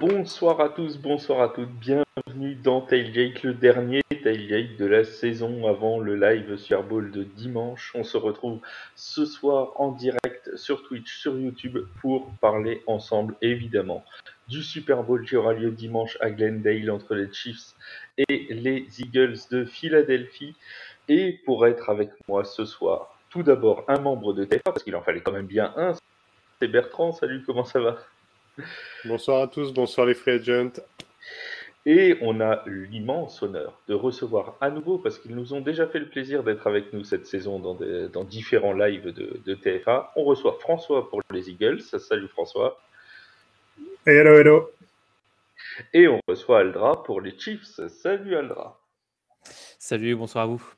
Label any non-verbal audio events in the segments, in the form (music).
Bonsoir à tous, bonsoir à toutes, bienvenue dans Tailgate, le dernier Tailgate de la saison avant le live Super Bowl de dimanche. On se retrouve ce soir en direct sur Twitch, sur YouTube pour parler ensemble évidemment du Super Bowl qui aura lieu dimanche à Glendale entre les Chiefs et les Eagles de Philadelphie. Et pour être avec moi ce soir, tout d'abord un membre de TFA, parce qu'il en fallait quand même bien un, c'est Bertrand. Salut, comment ça va? Bonsoir à tous, bonsoir les free agents. Et on a l'immense honneur de recevoir à nouveau, parce qu'ils nous ont déjà fait le plaisir d'être avec nous cette saison dans, dans différents lives de, TFA. On reçoit François pour les Eagles. Salut François. Hello, hello. Et on reçoit Aldra pour les Chiefs. Salut Aldra. Salut, bonsoir à vous.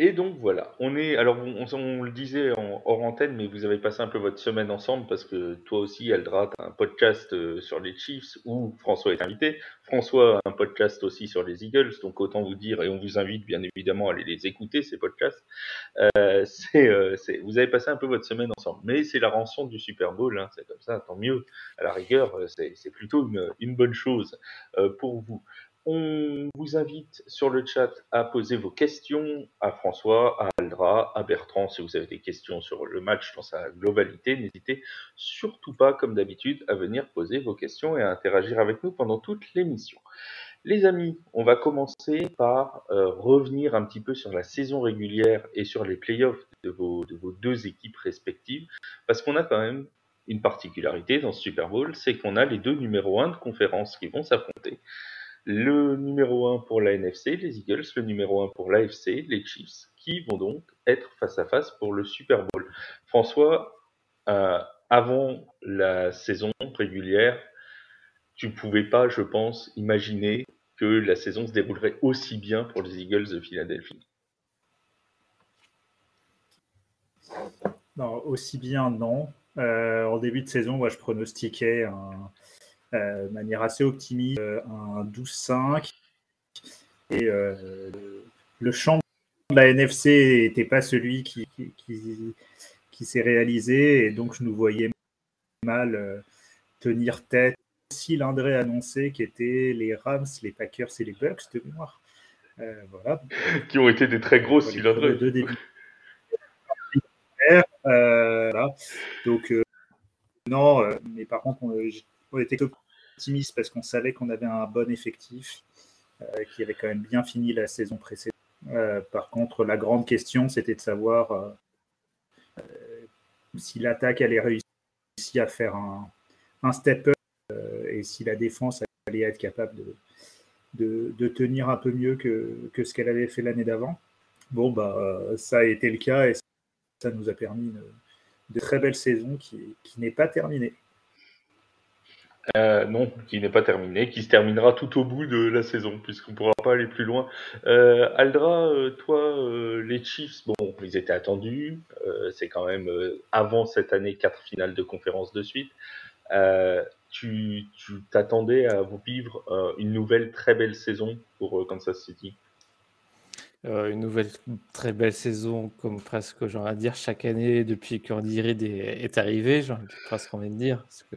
Et donc voilà, on est. Alors on, le disait en, hors antenne, mais vous avez passé un peu votre semaine ensemble parce que toi aussi, Eldra, tu as un podcast euh, sur les Chiefs où François est invité. François a un podcast aussi sur les Eagles, donc autant vous dire, et on vous invite bien évidemment à aller les écouter, ces podcasts. Euh, (laughs) euh, vous avez passé un peu votre semaine ensemble, mais c'est la rançon du Super Bowl, hein, c'est comme ça, tant mieux. À la rigueur, c'est, plutôt une, une, bonne chose pour vous. On vous invite sur le chat à poser vos questions à François, à Aldra, à Bertrand. Si vous avez des questions sur le match dans sa globalité, n'hésitez surtout pas, comme d'habitude, à venir poser vos questions et à interagir avec nous pendant toute l'émission. Les amis, on va commencer par euh, revenir un petit peu sur la saison régulière et sur les playoffs de vos, de vos deux équipes respectives, parce qu'on a quand même une particularité dans ce Super Bowl, c'est qu'on a les deux numéros 1 de conférence qui vont s'affronter le numéro 1 pour la NFC, les Eagles, le numéro 1 pour l'AFC, les Chiefs, qui vont donc être face à face pour le Super Bowl. François, euh, avant la saison régulière, tu pouvais pas, je pense, imaginer que la saison se déroulerait aussi bien pour les Eagles de Philadelphie. Non, aussi bien, non. Euh, en début de saison, moi, je pronostiquais un, de manière assez optimiste, euh, un 12-5. Et euh, le champ de la NFC n'était pas celui qui, qui, s'est réalisé, et donc je nous voyais mal tenir tête. Si l'André annonçait qu'étaient les Rams, les Packers et les Bucks de mémoire. voilà. Qui ont été des très gros. Deux débuts. Donc, non, mais par contre, on, était optimiste parce qu'on savait qu'on avait un bon effectif euh, qui avait quand même bien fini la saison précédente. Euh, par contre, la grande question, c'était de savoir euh, si l'attaque allait réussir à faire un, un step-up et si la défense allait être capable de, de, tenir un peu mieux que, que ce qu'elle avait fait l'année d'avant. Bon, bah, ça a été le cas et ça nous a permis de très belle saison qui, qui n'est pas terminée. Euh, non, qui n'est pas terminé, qui se terminera tout au bout de la saison, puisqu'on ne pourra pas aller plus loin. Euh, Aldra, euh, toi, les Chiefs, bon, ils étaient attendus. c'est quand même avant cette année quatre finales de conférence de suite. tu t'attendais à vous vivre une nouvelle très belle saison pour Kansas City? Une nouvelle très belle saison, comme presque j'ai envie de dire chaque année depuis qu'Andy Reid est, est arrivé, j'ai presque envie de dire. Parce que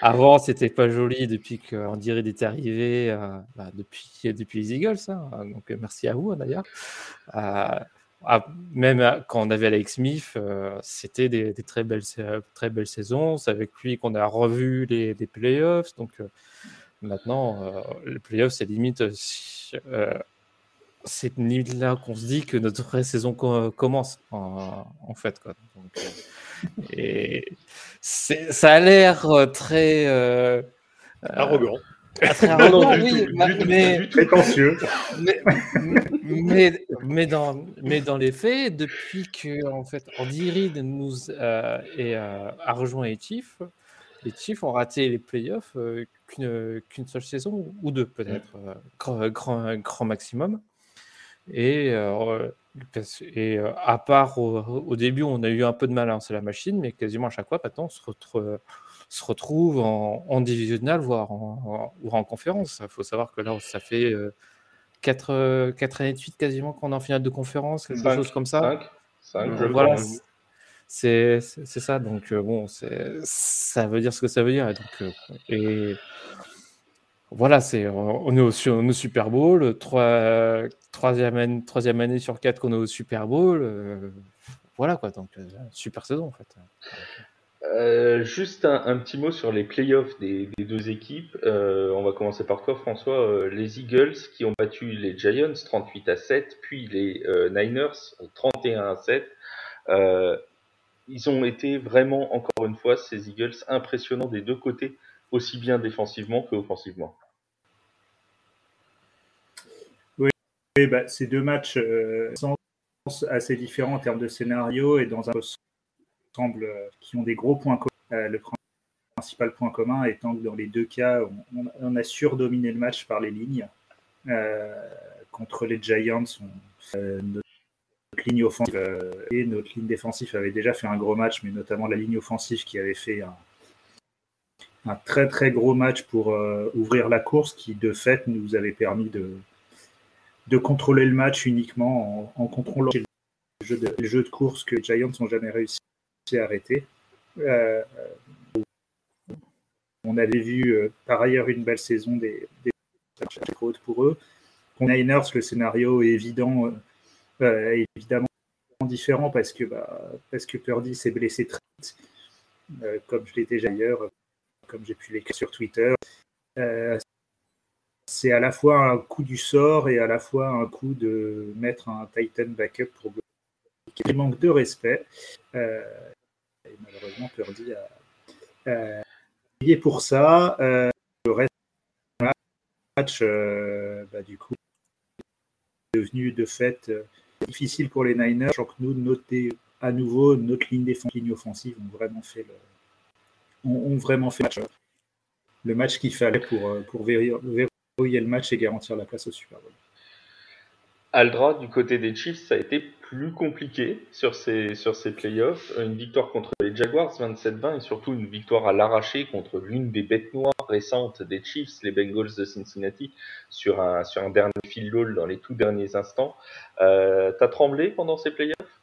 avant, c'était pas joli depuis qu'Andy Reid est arrivé, euh, bah, depuis, depuis les Eagles. Hein. donc merci à vous d'ailleurs. Euh, même quand on avait Alex Smith, euh, c'était des, très, belles, très belles saisons. C'est avec lui qu'on a revu les, les playoffs. Donc maintenant, les playoffs, c'est limite c'est là qu'on se dit que notre vraie saison commence, en, fait. Quoi. Euh, et ça a l'air euh, très. Euh, arrogant. Très arrogant, oui, mais, prétentieux. Mais, mais, dans, mais dans les faits, depuis que en fait, Andy Reid nous et, a rejoint les Chiefs, les Chiefs ont raté les playoffs qu'une seule saison ou deux peut-être, grand, grand, grand maximum. Et, euh, et euh, à part au, début, on a eu un peu de mal à lancer la machine, mais quasiment à chaque fois, maintenant, on se, retrouve, se retrouve en, en voire en, en conférence. Il faut savoir que là, ça fait 4, 4 années de suite quasiment qu'on est en finale de conférence, quelque chose comme ça. 5, 5 voilà, C'est ça. Donc, bon, ça veut dire ce que ça veut dire. Et, donc, et voilà, c'est on est au, Super Bowl, trois, troisième, année, troisième année sur quatre qu'on est au Super Bowl. voilà quoi, donc super saison en fait. Euh, juste un, petit mot sur les playoffs des, deux équipes. Euh, on va commencer par toi, François. Euh, les Eagles qui ont battu les Giants 38 à 7, puis les Niners 31 à 7. ils ont été vraiment, encore une fois, ces Eagles impressionnants des deux côtés, aussi bien défensivement qu'offensivement. Oui, bah, ces deux matchs sont assez différents en termes de scénario et dans un semble, euh, qui ont des gros points communs. Euh, le principal point commun étant que dans les deux cas, on, a surdominé le match par les lignes. Euh, contre les Giants, notre ligne offensive et notre ligne défensive avait déjà fait un gros match, mais notamment la ligne offensive qui avait fait un, très très gros match pour ouvrir la course, qui de fait nous avait permis de, de contrôler le match uniquement en, contrôlant le jeu, de, course que les Giants n'ont jamais réussi arrêté. Euh, on avait vu euh, par ailleurs une belle saison des, des pour eux. Pour Niners, le scénario est évident, euh, évidemment différent parce que, bah, parce que Purdy s'est blessé très vite, comme je l'étais déjà ailleurs, comme j'ai pu l'écrire sur Twitter. c'est à la fois un coup du sort et à la fois un coup de mettre un Titan backup pour qui manque de respect et malheureusement Purdy a, payé pour ça. Euh, le reste du match, euh, bah, du coup, est devenu de fait euh, difficile pour les Niners. Je que nous, noter à nouveau, notre ligne défensive, ligne offensive ont vraiment fait le, ont, vraiment fait le match, le match qu'il fallait pour, pour verrouiller le match et garantir la place au Super Bowl. Aldra, du côté des Chiefs, ça a été plus compliqué sur ces, sur ces playoffs. Une victoire contre les Jaguars 27-20 et surtout une victoire à l'arraché contre l'une des bêtes noires récentes des Chiefs, les Bengals de Cincinnati, sur un, sur un dernier field goal dans les tout derniers instants. Euh, T'as tremblé pendant ces playoffs?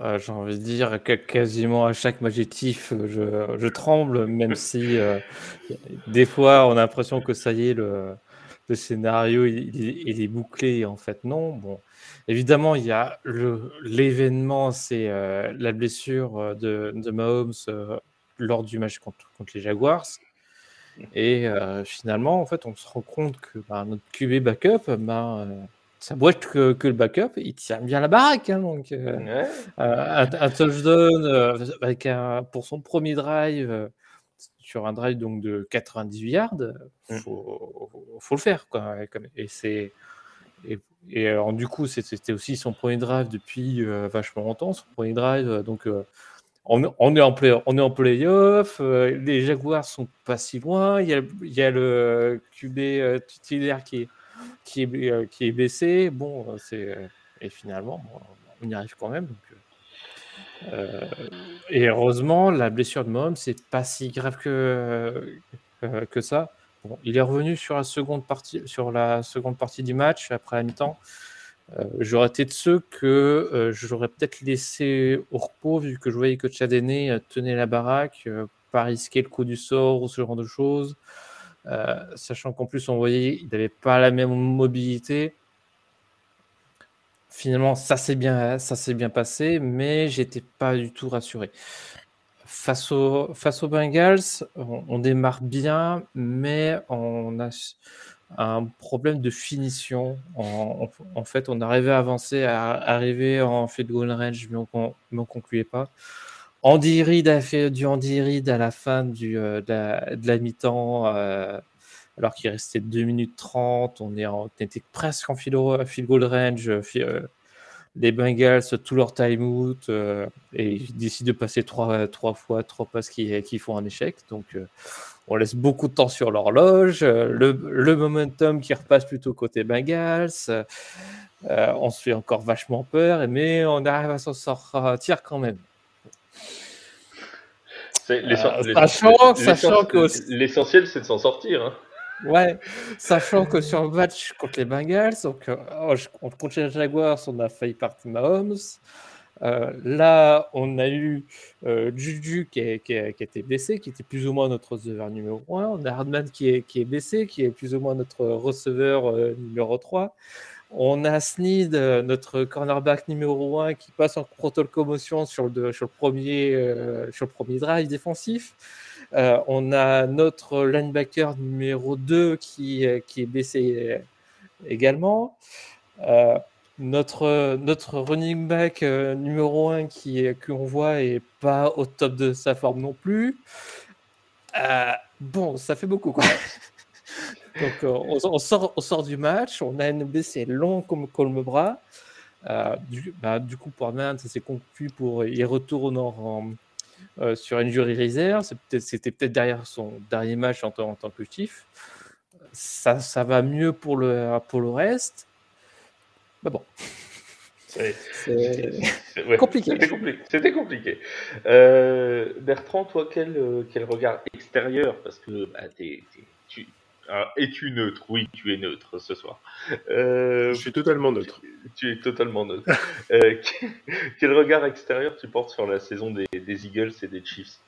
Euh, J'ai envie de dire quasiment à chaque match je, je tremble, même si euh, des fois on a l'impression que ça y est, le, scénario est bouclé. En fait, non. Bon, évidemment, il y a l'événement, c'est euh, la blessure euh, de, de Mahomes euh, lors du match contre, les Jaguars. Et finalement, en fait, on se rend compte que bah, notre QB backup, bah, ça être que, que, le backup, il tient bien la baraque. Hein, donc, un, un, touchdown avec un, pour son premier drive sur un drive donc de 98 yards, il mmh. faut, faut, le faire. Quoi. Et c'est. Et, alors, du coup, c'était aussi son premier drive depuis euh, vachement longtemps, son premier drive. Euh, donc, euh, on, on, est en play, on est en playoff. les Jaguars sont pas si loin. Il y a, il y a le QB titulaire qui est, qui est, qui est baissé. Bon, c'est et finalement, on y arrive quand même. Euh, et heureusement, la blessure de Mahomes, c'est pas si grave que, euh, que ça. Bon, il est revenu sur la seconde partie, sur la seconde partie du match après la mi-temps. Euh, j'aurais été de ceux que j'aurais peut-être laissé au repos vu que je voyais que Tchadéné tenait la baraque, pas risquer le coup du sort ou ce genre de choses. Sachant qu'en plus, on voyait qu'il n'avait pas la même mobilité finalement, ça s'est bien, bien passé, mais j'étais pas du tout rassuré. Face, au, face aux Bengals, on, démarre bien, mais on a un problème de finition. En, fait, on arrivait à avancer, à arriver en field goal range, mais on ne concluait pas. Andy Reid a fait du Andy Reid à la fin euh, de la, mi-temps. Euh, alors qu'il restait 2 minutes 30, on, était presque en field, goal range. Euh, les Bengals, tout leur time-out, euh, et ils décident de passer trois, fois trois passes qui, font un échec. Donc, on laisse beaucoup de temps sur l'horloge. le, momentum qui repasse plutôt côté Bengals. on se fait encore vachement peur, mais on arrive à s'en sortir quand même. L'essentiel, c'est de s'en sortir. Hein. Ouais, sachant que sur le match contre les Bengals, donc, euh, oh, contre les Jaguars, on a failli partir Mahomes. Euh, là, on a eu euh, Juju qui, a, qui, été blessé, qui était plus ou moins notre receveur numéro 1. On a Hardman qui est, qui est blessé, qui est plus ou moins notre receveur euh, numéro 3. On a Sneed, notre cornerback numéro 1, qui passe en protocole commotion sur le, premier, sur le premier drive défensif. on a notre linebacker numéro 2 qui, qui est blessé également. Notre, notre running back euh, numéro 1 qui qu'on voit est pas au top de sa forme non plus. Euh, bon, ça fait beaucoup quoi. (laughs) Donc euh, on, sort, on sort du match, on a une blessé long comme colme-bras. Du, bah, du, coup, pour Man, ça s'est conclu pour. Il retourne en, sur Injury Reserve. C'était peut-être derrière son dernier match en, en tant que chief. Ça, ça va mieux pour le, pour le reste. Mais bon. C'est compliqué. C'était compliqué. Euh, Bertrand, toi, quel, euh, quel regard extérieur? Parce que bah, tu, es-tu neutre? Oui, tu es neutre ce soir. Euh, Je suis totalement neutre. Tu, es totalement neutre. (laughs) quel regard extérieur tu portes sur la saison des, des Eagles et des Chiefs?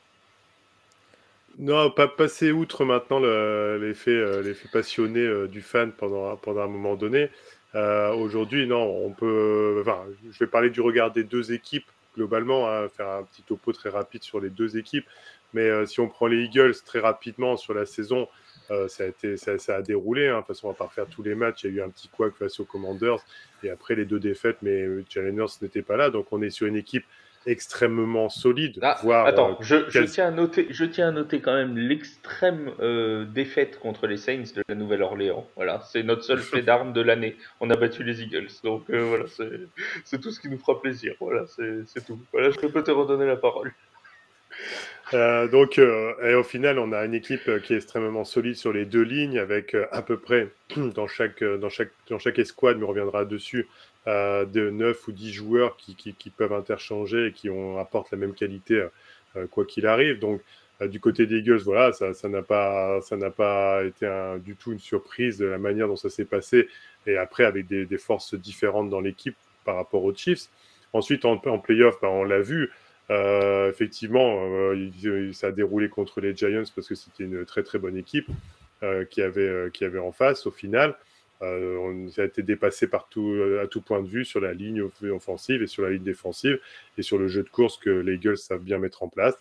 Non, pas passer outre maintenant l'effet l'effet passionné du fan pendant, pendant un moment donné. Euh, aujourd'hui, non, on peut. Enfin, je vais parler du regard des deux équipes globalement, hein, faire un petit topo très rapide sur les deux équipes. Mais euh, si on prend les Eagles très rapidement sur la saison, euh, ça, a été, ça, a déroulé. Hein. De toute façon, on va pas refaire tous les matchs. Il y a eu un petit couac face aux Commanders et après les deux défaites, mais Challengers n'était pas là. Donc on est sur une équipe extrêmement solide. Ah, attends, euh, je, je, tiens à noter, je tiens à noter quand même l'extrême euh, défaite contre les Saints de la Nouvelle-Orléans. Voilà, c'est notre seul fait (laughs) d'armes de l'année. On a battu les Eagles, donc voilà, c'est tout ce qui nous fera plaisir. Voilà, c'est tout. Voilà, je peux te redonner la parole. Donc, et au final, on a une équipe qui est extrêmement solide sur les deux lignes, avec à peu près (clears throat) dans chaque, dans chaque, dans chaque escouade, mais on reviendra dessus, euh, de 9 ou 10 joueurs qui, qui, peuvent interchanger et qui ont, apportent la même qualité euh, quoi qu'il arrive. Donc, euh, du côté des Eagles, voilà, ça n'a pas, ça pas été du tout une surprise de la manière dont ça s'est passé. Et après, avec des, des forces différentes dans l'équipe par rapport aux Chiefs. Ensuite, en, en playoff, ben, on l'a vu. Euh, effectivement, euh, ça a déroulé contre les Giants parce que c'était une très très bonne équipe euh, qui, avait, qui avait en face au final. Euh, on a été dépassé partout, euh, à tout point de vue sur la ligne offensive et sur la ligne défensive et sur le jeu de course que les Eagles savent bien mettre en place.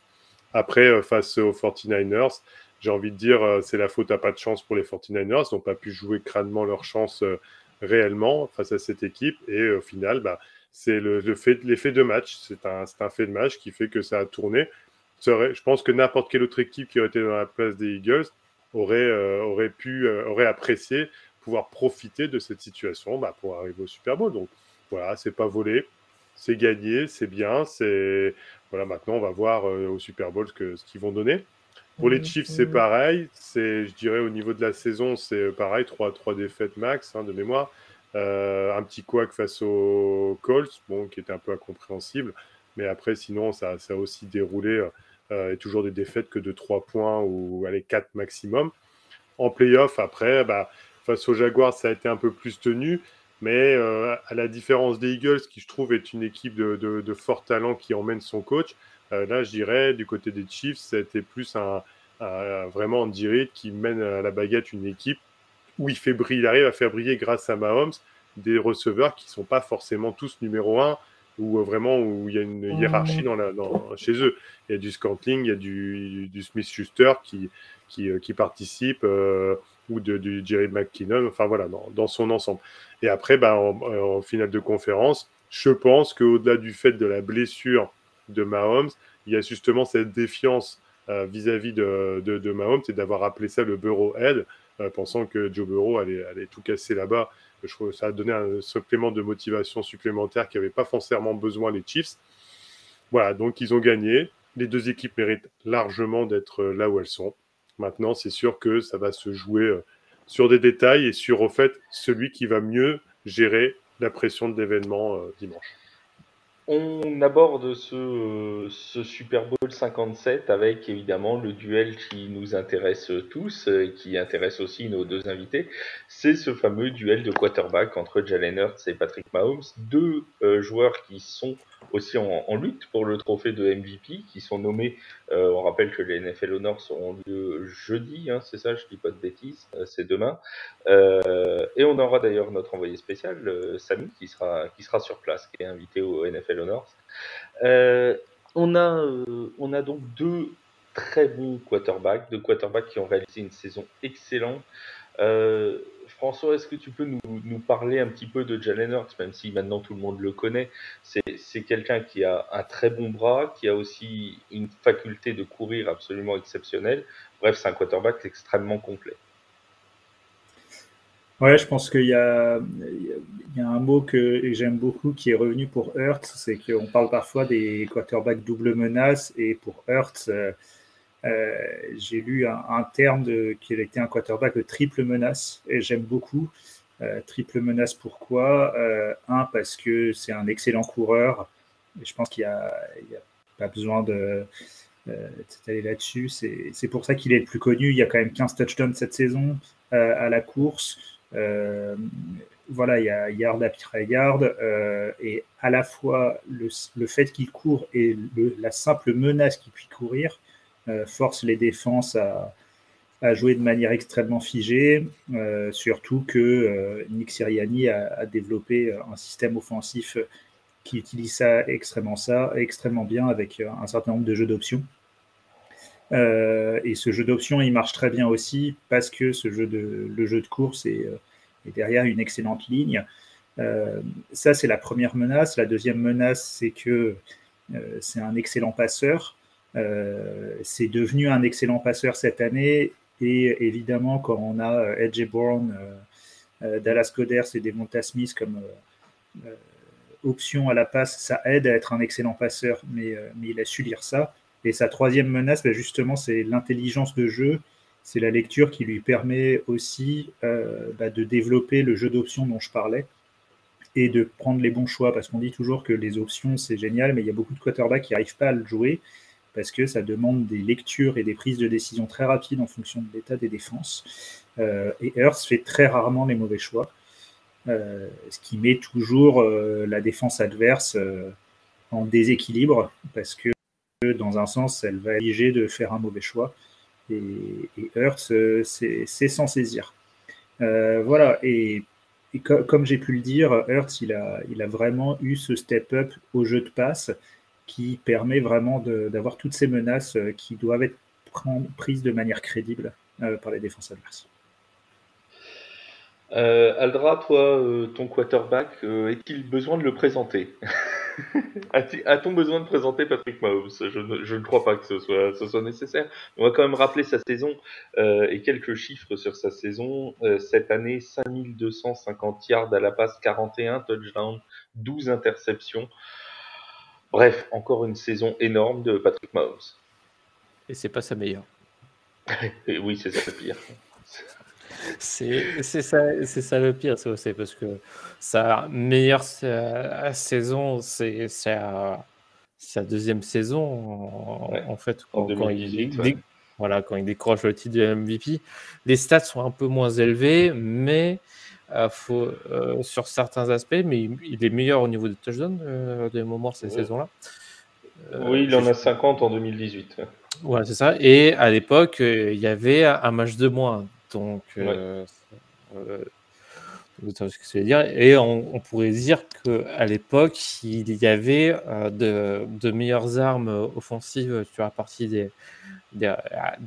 Après, euh, face aux 49ers, j'ai envie de dire, c'est la faute à pas de chance pour les 49ers. Ils n'ont pas pu jouer crânement leur chance réellement face à cette équipe. Et au final, bah, c'est l'effet de match. C'est un, un, fait de match qui fait que ça a tourné. Je pense que n'importe quelle autre équipe qui aurait été dans la place des Eagles aurait, aurait pu, aurait apprécié pouvoir profiter de cette situation bah, pour arriver au Super Bowl. Donc voilà, c'est pas volé, c'est gagné, c'est bien. C'est voilà, maintenant on va voir euh, au Super Bowl ce qu'ils ce vont donner. Pour les Chiefs, c'est pareil. C'est, je dirais, au niveau de la saison, c'est pareil, trois, trois défaites max hein, de mémoire. Euh, un petit couac face aux Colts, bon, qui était un peu incompréhensible. Mais après, sinon, ça, a aussi déroulé euh, et toujours des défaites que de 3 points ou allez, 4 maximum. En playoff, après, bah, Face aux Jaguars, ça a été un peu plus tenu. Mais euh, à la différence des Eagles, qui je trouve est une équipe de, fort talent qui emmène son coach, là je dirais du côté des Chiefs, c'était plus un, vraiment Andy qui mène à la baguette une équipe où il fait briller, il arrive à faire briller grâce à Mahomes des receveurs qui ne sont pas forcément tous numéro un ou vraiment où il y a une hiérarchie dans la, dans, chez eux. Il y a du Scantling, il y a du, du Smith-Schuster qui, qui, euh, qui participe ou de, du Jerry McKinnon, enfin voilà, dans, son ensemble. Et après, ben, en, finale de conférence, je pense qu'au-delà du fait de la blessure de Mahomes, il y a justement cette défiance euh, vis-à-vis de, de, Mahomes et d'avoir appelé ça le Burrow Head, euh, pensant que Joe Burrow allait, tout casser là-bas. Je trouve ça a donné un supplément de motivation supplémentaire qui n'avait pas forcément besoin les Chiefs. Voilà, donc ils ont gagné. Les deux équipes méritent largement d'être là où elles sont. Maintenant, c'est sûr que ça va se jouer euh, sur des détails et sur, au fait, celui qui va mieux gérer la pression de l'événement euh, dimanche. On aborde ce, Super Bowl 57 avec évidemment le duel qui nous intéresse tous et qui intéresse aussi nos deux invités. C'est ce fameux duel de quarterback entre Jalen Hurts et Patrick Mahomes, deux euh, joueurs qui sont aussi en, lutte pour le trophée de MVP, qui sont nommés. on rappelle que les NFL Honors seront lieu jeudi, hein, c'est ça, je dis pas de bêtises, c'est demain. et on aura d'ailleurs notre envoyé spécial, Samy, qui sera, qui sera sur place, qui est invité au NFL Honors. on, a, on a donc deux très bons quarterbacks, deux quarterbacks qui ont réalisé une saison excellente. Euh, François, est-ce que tu peux nous, parler un petit peu de Jalen Hurts, même si maintenant tout le monde le connaît? C'est quelqu'un qui a un très bon bras, qui a aussi une faculté de courir absolument exceptionnelle. Bref, c'est un quarterback extrêmement complet. Ouais, je pense qu'il y, y, a un mot que j'aime beaucoup qui est revenu pour Hurts, c'est qu'on parle parfois des quarterbacks double menace, et pour Hurts, euh, euh, j'ai lu un, terme de, qu'il était un quarterback de triple menace et j'aime beaucoup. Euh, triple menace, pourquoi? Euh, Un, parce que c'est un excellent coureur. Et je pense qu'il n'y a, pas besoin de d'aller là-dessus. C'est pour ça qu'il est le plus connu. Il y a quand même 15 touchdowns cette saison à la course. voilà, il y a yard après yard. et à la fois, le, fait qu'il court et la simple menace qu'il puisse courir euh, force les défenses à, jouer de manière extrêmement figée, euh, surtout que euh, Nick Siriani a, développé un système offensif qui utilise ça extrêmement, ça, extrêmement bien avec un certain nombre de jeux d'options. et ce jeu d'options, il marche très bien aussi parce que le jeu de course est derrière une excellente ligne. ça, c'est la première menace. La deuxième menace, c'est que c'est un excellent passeur. Euh, c'est devenu un excellent passeur cette année. Et évidemment, quand on a euh, Edge Bourne, euh, Dallas Goders et Devonta Smith comme option à la passe, ça aide à être un excellent passeur, mais, il a su lire ça. Et sa troisième menace, bah, justement, c'est l'intelligence de jeu, c'est la lecture qui lui permet aussi bah, de développer le jeu d'options dont je parlais et de prendre les bons choix, parce qu'on dit toujours que les options, c'est génial, mais il y a beaucoup de quarterbacks qui n'arrivent pas à le jouer parce que ça demande des lectures et des prises de décision très rapides en fonction de l'état des défenses. Euh, et Earth fait très rarement les mauvais choix, euh, ce qui met toujours euh, la défense adverse en déséquilibre, parce que dans un sens, elle va obliger de faire un mauvais choix. Et, et Earth, c'est sans saisir. voilà, et, comme j'ai pu le dire, Earth, il a, il a vraiment eu ce step-up au jeu de passe qui permet vraiment d'avoir toutes ces menaces euh, qui doivent être prises de manière crédible euh, par les défenses adverses. Euh, Aldra, toi, ton quarterback, est-il besoin de le présenter? (laughs) A-t-on besoin de présenter Patrick Mahomes? Je ne, crois pas que ce soit, ce soit, nécessaire. On va quand même rappeler sa saison et quelques chiffres sur sa saison. cette année, 5250 yards à la passe, 41 touchdowns, 12 interceptions. Bref, encore une saison énorme de Patrick Mahomes. Et c'est pas sa meilleure. (laughs) oui, c'est ça le pire. (laughs) C'est ça, ça le pire, c'est parce que sa meilleure saison, c'est sa, deuxième saison, en, fait, quand, il, voilà, quand il décroche le titre de MVP. Les stats sont un peu moins élevés, mais euh, sur certains aspects, mais il, est meilleur au niveau de touchdown euh, des moments ces saisons-là. Euh, oui, il en a 50 en 2018. Ouais, c'est ça. Et à l'époque, il y avait un match de moins. Donc, ce que dire. Et on, pourrait dire qu'à l'époque, il y avait de, de, meilleures armes offensives sur la partie des, des,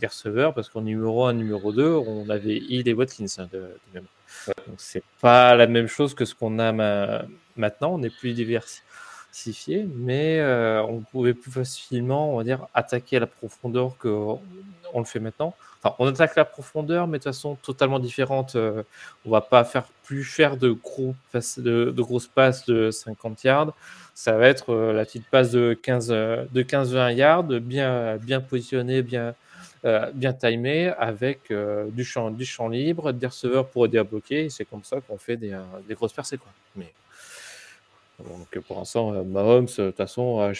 receveurs, parce qu'en numéro 1, numéro 2, on avait Hill et Watkins hein, de, c'est pas la même chose que ce qu'on a maintenant. On est plus diversifié, mais euh, on pouvait plus facilement, on va dire, attaquer à la profondeur qu'on le fait maintenant. Enfin, on attaque la profondeur, mais de façon totalement différente. Euh, on va pas faire plus faire de, gros de, grosses passes de 50 yards. Ça va être euh, la petite passe de 15, de 15-20 yards, bien, bien positionnée, bien, euh, bien timé avec euh, du, champ, du champ libre, des receveurs pour aider à bloquer. C'est comme ça qu'on fait des, euh, des, grosses percées. Quoi. Mais, donc pour l'instant, Mahomes, de toute façon,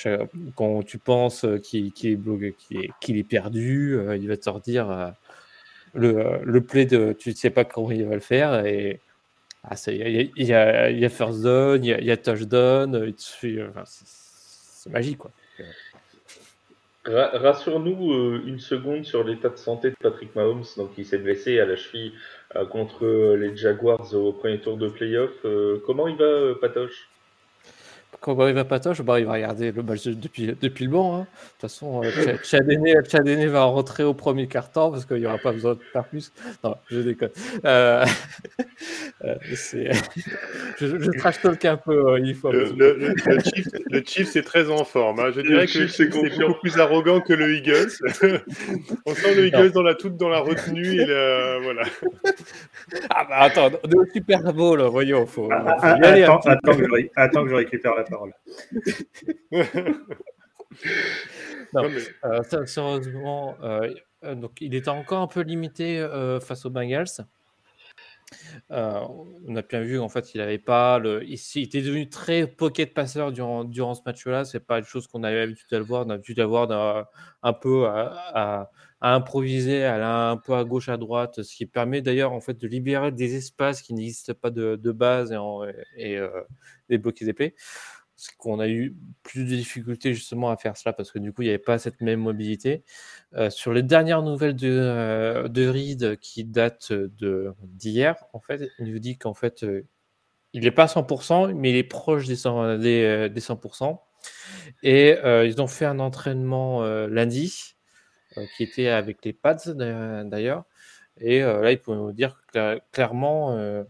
quand tu penses qu'il est, qu'il est, perdu, il va te redire le, le play de tu ne sais pas comment il va le faire. Et il y, a, first down, il y a, touchdown. Enfin, c'est magique, quoi. Rassure-nous euh, une seconde sur l'état de santé de Patrick Mahomes. Donc, il s'est blessé à la cheville euh, contre les Jaguars au premier tour de playoff. Euh, comment il va, Patoche? Quand il va Patoche, bah, il va regarder le match depuis, depuis le banc. Hein. De toute façon, euh, Chadéné, va rentrer au premier quart-temps parce qu'il n'y aura pas besoin de faire plus. Non, je déconne. Euh, (laughs) euh, je, je trash talk un peu. Euh, il faut le, le, le, Chief, le Chief c'est très en forme. Hein. Je dirais que c'est beaucoup plus arrogant que le Eagles. (laughs) On sent le Eagles dans la toute dans la retenue. Et voilà. Ah bah attends, on est au Super Bowl, voyons. Faut, ah, faut ah, attends, attends, que je, attends que je récupère la parole. (laughs) non, euh, sérieusement, euh, euh, donc il était encore un peu limité face aux Bengals. on a bien vu en fait il avait pas le il, était devenu très pocket passeur durant, durant ce match-là c'est pas une chose qu'on avait l'habitude de le voir on a l'habitude d'avoir un peu à, improviser à aller un peu à gauche à droite ce qui permet d'ailleurs en fait de libérer des espaces qui n'existent pas de, de base et, et des bloqués épais qu'on a eu plus de difficultés justement à faire cela parce que du coup il n'y avait pas cette même mobilité. Euh, sur les dernières nouvelles de, euh, de Reed qui datent d'hier, en fait, il nous dit qu'en fait euh, il n'est pas à 100%, mais il est proche des, 100, des, 100%. Et ils ont fait un entraînement lundi qui était avec les pads d'ailleurs. Et là, ils pouvaient nous dire clairement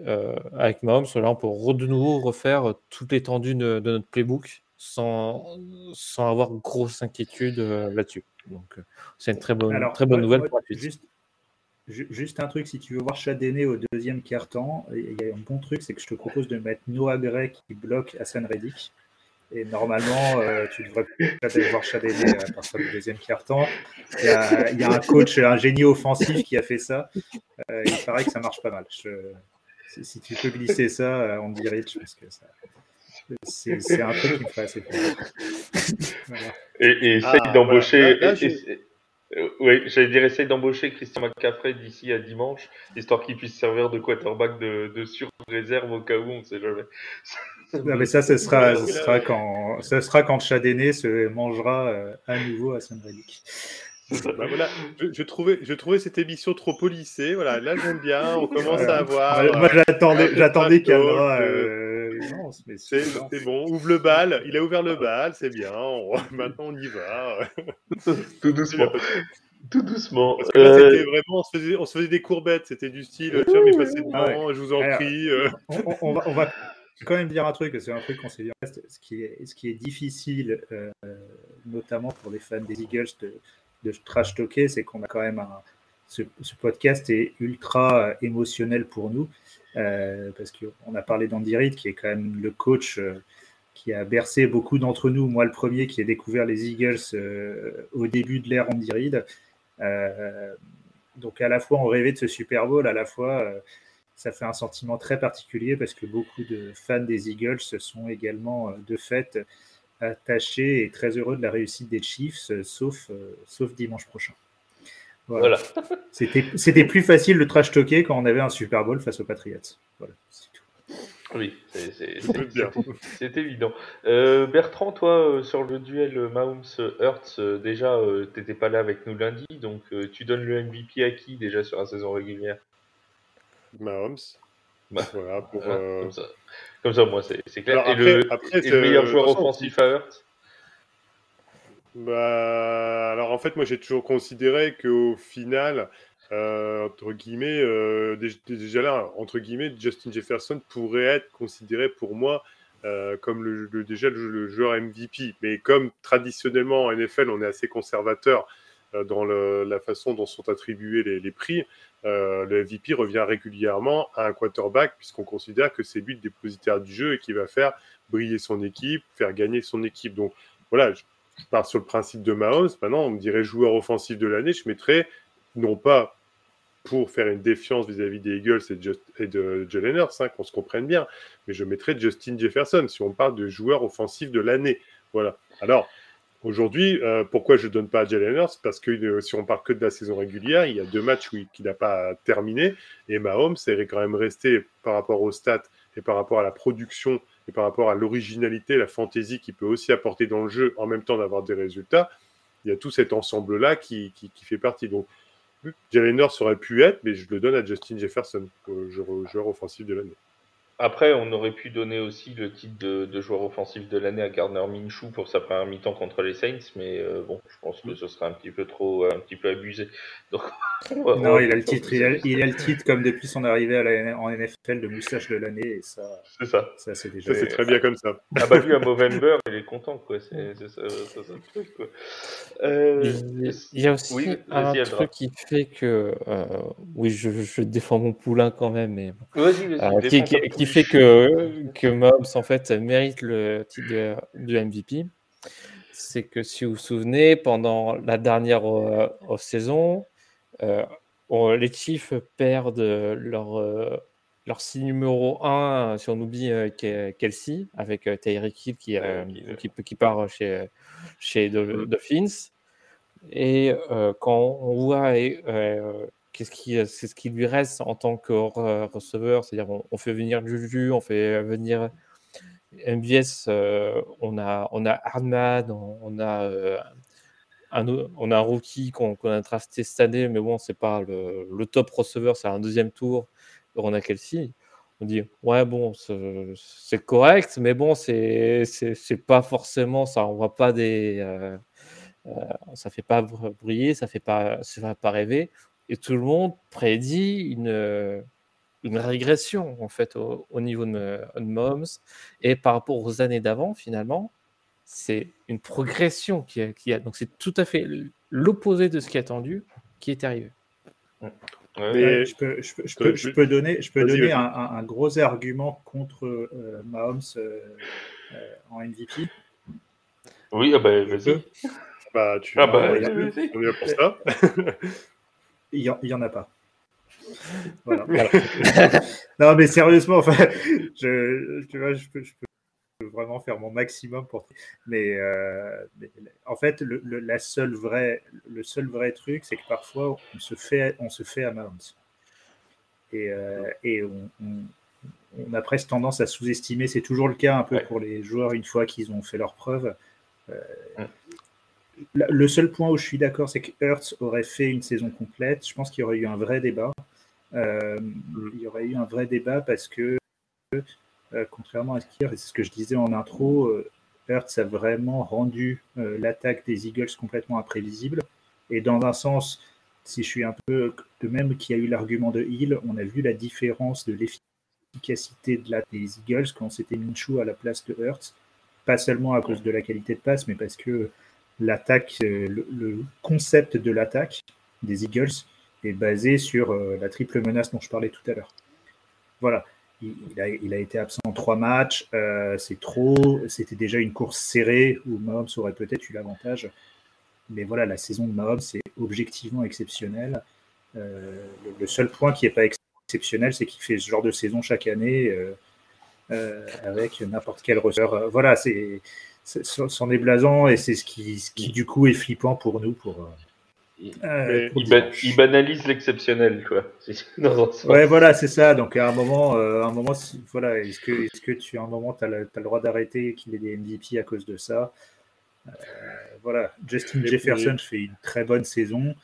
euh, avec Mahomes, là, on peut de nouveau refaire toute l'étendue de, notre playbook sans, sans avoir grosse inquiétude euh, là-dessus. Donc, euh, c'est une très bonne, très bonne nouvelle pour la suite. Juste, juste, un truc, si tu veux voir Chadéné au deuxième quart-temps, il y a un bon truc, c'est que je te propose de mettre Noah Gray qui bloque Hassan Reddick. Et normalement, tu devrais peut-être voir Chadéné à partir du deuxième quart-temps. Il, il, y a un coach, un génie offensif qui a fait ça. il paraît que ça marche pas mal. Je, si tu peux glisser ça, on dirait, je pense que ça. C'est un truc qui me fait assez peur. Et, et essaye ah, d'embaucher. Euh, oui, j'allais dire, essaye d'embaucher Christian McCaffrey d'ici à dimanche, histoire qu'il puisse servir de quarterback de, de sur-réserve au cas où, on ne sait jamais. (laughs) Non, mais ça, ce sera, ce sera quand, ce sera quand Chadéné se mangera euh, à nouveau à Saint-Relique. (laughs) Bah voilà, je, trouvais, je trouvais cette émission trop polissée. Voilà, là j'aime bien, on (laughs) commence à avoir. moi j'attendais, euh, j'attendais qu'il euh, c'est bon, ouvre le bal. Il a ouvert le bal, c'est bien. (laughs) (laughs) Maintenant on y va. (laughs) Tout doucement. Tout doucement. Parce que là, euh, c'était vraiment, on se, faisait, on se, faisait, des courbettes. C'était du style, tiens, mais passez devant, je vous en prie. On, va, on, va, quand même dire un truc, c'est un truc qu'on s'est dit. Ce qui est, ce qui est difficile, notamment pour les fans des Eagles, de, de trash talker, c'est qu'on a quand même un, ce, podcast est ultra euh, émotionnel pour nous euh, parce qu'on a parlé d'Andy Reid qui est quand même le coach euh, qui a bercé beaucoup d'entre nous. Moi, le premier qui a découvert les Eagles au début de l'ère Andy Reid. donc à la fois on rêvait de ce Super Bowl, à la fois ça fait un sentiment très particulier parce que beaucoup de fans des Eagles sont également de fait attaché et très heureux de la réussite des Chiefs, euh, euh, sauf dimanche prochain. Voilà. (laughs) C'était plus facile de trash talker quand on avait un Super Bowl face aux Patriots. Voilà, Oui, c'est évident. Euh, Bertrand, toi, sur le duel Mahomes-Hurts, déjà, tu n'étais pas là avec nous lundi, donc tu donnes le MVP à qui déjà sur la saison régulière? Mahomes. Bah, voilà, pour, comme ça. Comme ça, moi, c'est clair. et, le, meilleur joueur offensif à Hurt bah, alors en fait, moi j'ai toujours considéré qu'au final, euh, entre guillemets, euh, déjà là, entre guillemets, Justin Jefferson pourrait être considéré pour moi euh, comme le, déjà le, joueur MVP. Mais comme traditionnellement en NFL, on est assez conservateur dans la façon dont sont attribués les, prix, le MVP revient régulièrement à un quarterback puisqu'on considère que c'est lui le dépositaire du jeu et qui va faire briller son équipe, faire gagner son équipe. Donc voilà, je, pars sur le principe de Mahomes. Maintenant, on me dirait joueur offensif de l'année. Je mettrais non pas pour faire une défiance vis-à-vis des Eagles et, de Jalen Hurts, hein, qu'on se comprenne bien, mais je mettrais Justin Jefferson si on parle de joueur offensif de l'année. Voilà. Alors, Aujourd'hui, euh, pourquoi je ne donne pas à Jalen Hurts? Parce que euh, si on parle que de la saison régulière, il y a deux matchs qu'il n'a pas terminé. Et Mahomes est quand même resté, par rapport aux stats et par rapport à la production et par rapport à l'originalité, la fantaisie qu'il peut aussi apporter dans le jeu en même temps d'avoir des résultats, il y a tout cet ensemble-là qui, qui, fait partie. Donc, Jalen Hurts aurait pu être, mais je le donne à Justin Jefferson, joueur offensif de l'année. Après, on aurait pu donner aussi le titre de, joueur offensif de l'année à Gardner Minshew pour sa première mi-temps contre les Saints, mais euh, bon, je pense que ce serait un petit peu trop, un petit peu abusé. Donc, (laughs) non, il a le titre, il a, le (laughs) titre comme depuis son arrivée à la, en NFL de moustache de l'année, et ça, c'est ça. Ça c'est déjà. c'est très bien comme ça. Ah bah lui à (laughs) Movember, il est content quoi. C'est ça, ça, ça, le truc quoi. Euh, il y a aussi un truc qui fait que, euh, oui, je, je, défends mon poulain quand même, mais vas-y, vas-y. Qui, fait que, que Mobs en fait mérite le titre de, MVP, c'est que si vous vous souvenez, pendant la dernière euh, saison, euh, les Chiefs perdent leur, euh, leur signe numéro 1, si on oublie Kelsey, avec Tyreek Hill qui, qui, qui, part chez, chez mm. Dolphins. Et quand on voit qu'est-ce qui, euh, c'est ce qui lui reste en tant que receveur, c'est-à-dire on, fait venir Juju, on fait venir MVS, euh, on a on a Hardman, on, a euh, un, on a un rookie qu'on a trusté cette année, mais bon, c'est pas le, top receveur, c'est un deuxième tour. On a Kelsey. On dit ouais bon c'est correct, mais bon c'est pas forcément ça. On voit pas des ça fait pas briller, ça fait pas ça fait pas rêver et tout le monde prédit une, euh, une régression en fait au, niveau de, Moms et par rapport aux années d'avant finalement c'est une progression qui a, qui a donc c'est tout à fait l'opposé de ce qui est attendu qui est arrivé. je, peux, je, peux, je, peux, donner, je peux donner un, un, gros argument contre euh, Mahomes euh, en MVP. Oui, ah bah, vas-y. Bah, tu ah bah, vas-y. pour ça. (laughs) il n'y en, a pas. (laughs) non, mais sérieusement, enfin, je, tu vois, je, peux, vraiment faire mon maximum pour. Mais, euh, en fait, le, la seule vraie, le seul vrai truc, c'est que parfois, on se fait, on se fait Mahomes. Et, euh, et on, a presque tendance à sous-estimer. C'est toujours le cas un peu pour les joueurs une fois qu'ils ont fait leurs preuves. Euh, le seul point où je suis d'accord, c'est que Hertz aurait fait une saison complète. Je pense qu'il y aurait eu un vrai débat. Euh, il y aurait eu un vrai débat parce que, euh, contrairement à ce qu'il c'est ce que je disais en intro, euh, Hertz a vraiment rendu l'attaque des Eagles complètement imprévisible. Et dans un sens, si je suis un peu de même qu'il y a eu l'argument de Hill, on a vu la différence de l'efficacité de la, des Eagles quand c'était Minshew à la place de Hertz. Pas seulement à cause de la qualité de passe, mais parce que l'attaque, euh, le, concept de l'attaque des Eagles est basé sur euh, la triple menace dont je parlais tout à l'heure. Voilà. Il, a, été absent en trois matchs, euh, c'est trop. C'était déjà une course serrée où Mahomes aurait peut-être eu l'avantage. Mais voilà, la saison de Mahomes, c'est objectivement exceptionnel. le, seul point qui n'est pas exceptionnel, c'est qu'il fait ce genre de saison chaque année avec n'importe quel receveur. Voilà, c'est c'en est blasant et c'est ce qui, qui, du coup est flippant pour nous pour, euh, il, banalise l'exceptionnel quoi. (laughs) Ouais voilà c'est ça. Donc à un moment euh, un moment voilà est-ce que est-ce que tu à un moment tu as, le droit d'arrêter qu'il ait des MVP à cause de ça? Euh, voilà. Justin Jefferson fait une très bonne saison.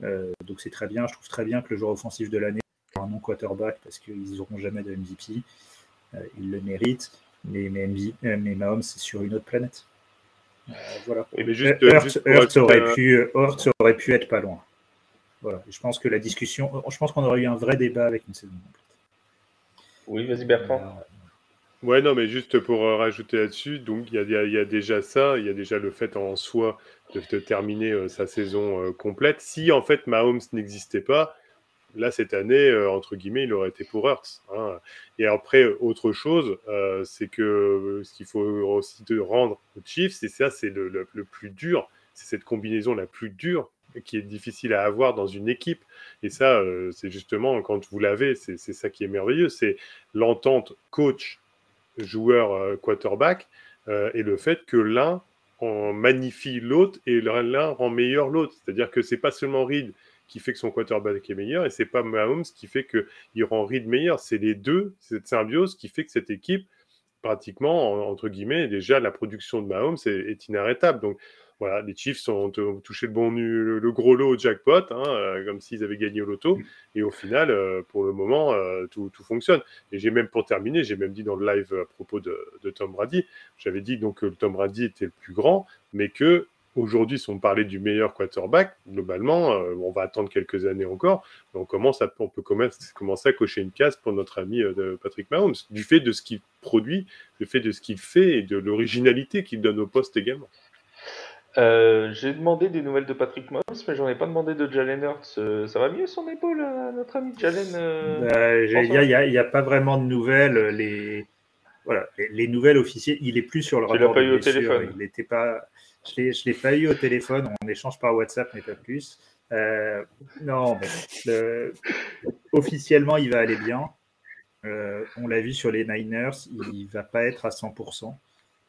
Donc c'est très bien. Je trouve très bien que le joueur offensif de l'année soit un non quarterback parce qu'ils n'auront jamais de MVP il le mérite mais, mais, euh, mais Mahomes, c'est sur une autre planète. Euh, voilà. mais juste, Earth, aurait pu, Earth aurait pu être pas loin. Voilà. Je pense que la discussion, je pense qu'on aurait eu un vrai débat avec une saison complète. Oui, vas-y Bertrand. Euh, ouais, non, mais juste pour rajouter là-dessus, donc il y, y, a déjà ça, il y a déjà le fait en soi de, de terminer sa saison complète. Si en fait Mahomes n'existait pas, là, cette année, euh, entre guillemets, il aurait été pour Hertz. Hein. Et après, autre chose, euh, c'est que euh, ce qu'il faut aussi de rendre aux Chiefs, c'est ça, c'est le, plus dur, c'est cette combinaison la plus dure qui est difficile à avoir dans une équipe. Et ça, c'est justement quand vous l'avez, c'est ça qui est merveilleux, c'est l'entente coach, joueur, quarterback, et le fait que l'un en magnifie l'autre et l'un rend meilleur l'autre. C'est-à-dire que c'est pas seulement Reed qui fait que son quarterback est meilleur et c'est pas Mahomes qui fait qu'il rend Reed meilleur. C'est les deux, cette symbiose qui fait que cette équipe, pratiquement, entre guillemets, déjà la production de Mahomes est, inarrêtable. Donc voilà, les Chiefs ont, touché le bon le, gros lot au jackpot, hein, euh, comme s'ils avaient gagné au loto. Et au final, euh, pour le moment, euh, tout, fonctionne. Et j'ai même, pour terminer, j'ai même dit dans le live à propos de, de Tom Brady, j'avais dit donc que Tom Brady était le plus grand, mais que Aujourd'hui, si on parlait du meilleur quarterback, globalement, euh, on va attendre quelques années encore, mais on, commence à, on peut commencer à cocher une case pour notre ami euh, Patrick Mahomes, du fait de ce qu'il produit, du fait de ce qu'il fait et de l'originalité qu'il donne au poste également. Euh, j'ai demandé des nouvelles de Patrick Mahomes, mais j'en ai pas demandé de Jalen Hurts. ça va mieux son épaule, notre ami Jalen bah, Il n'y a, pas vraiment de nouvelles. Les, voilà, les, nouvelles officielles, il est plus sur le radar. Tu l'as pas eu au téléphone. Il n'était pas. Je ne l'ai pas eu au téléphone, on échange par WhatsApp, mais pas plus. Euh, non, officiellement, il va aller bien. Euh, on l'a vu sur les Niners, il ne va pas être à 100%.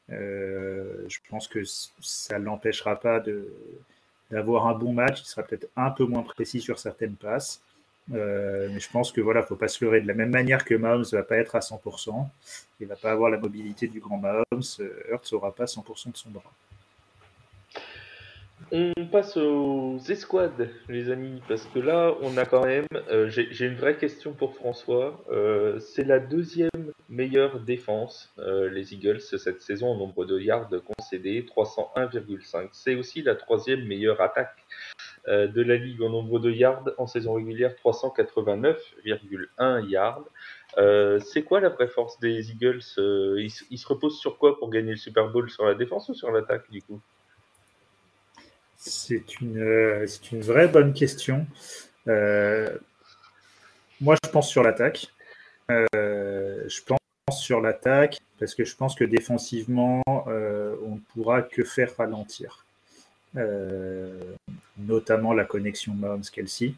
Euh, je pense que ça ne l'empêchera pas d'avoir un bon match. Il sera peut-être un peu moins précis sur certaines passes. mais je pense que voilà, faut pas se leurrer. De la même manière que Mahomes va pas être à 100%, il va pas avoir la mobilité du grand Mahomes. Hurts n'aura pas 100% de son bras. On passe aux escouades, les amis, parce que là, on a quand même. Euh, j'ai une vraie question pour François. Euh, c'est la deuxième meilleure défense, euh, les Eagles, cette saison en nombre de yards concédés, 301,5. C'est aussi la troisième meilleure attaque de la ligue en nombre de yards en saison régulière, 389,1 yards. c'est quoi la vraie force des Eagles ils, ils se reposent sur quoi pour gagner le Super Bowl? Sur la défense ou sur l'attaque, du coup? C'est une, euh, c'est une vraie bonne question. Euh, moi, je pense sur l'attaque. Euh, je pense sur l'attaque parce que je pense que défensivement, on ne pourra que faire ralentir. notamment la connexion Mahomes-Kelsey.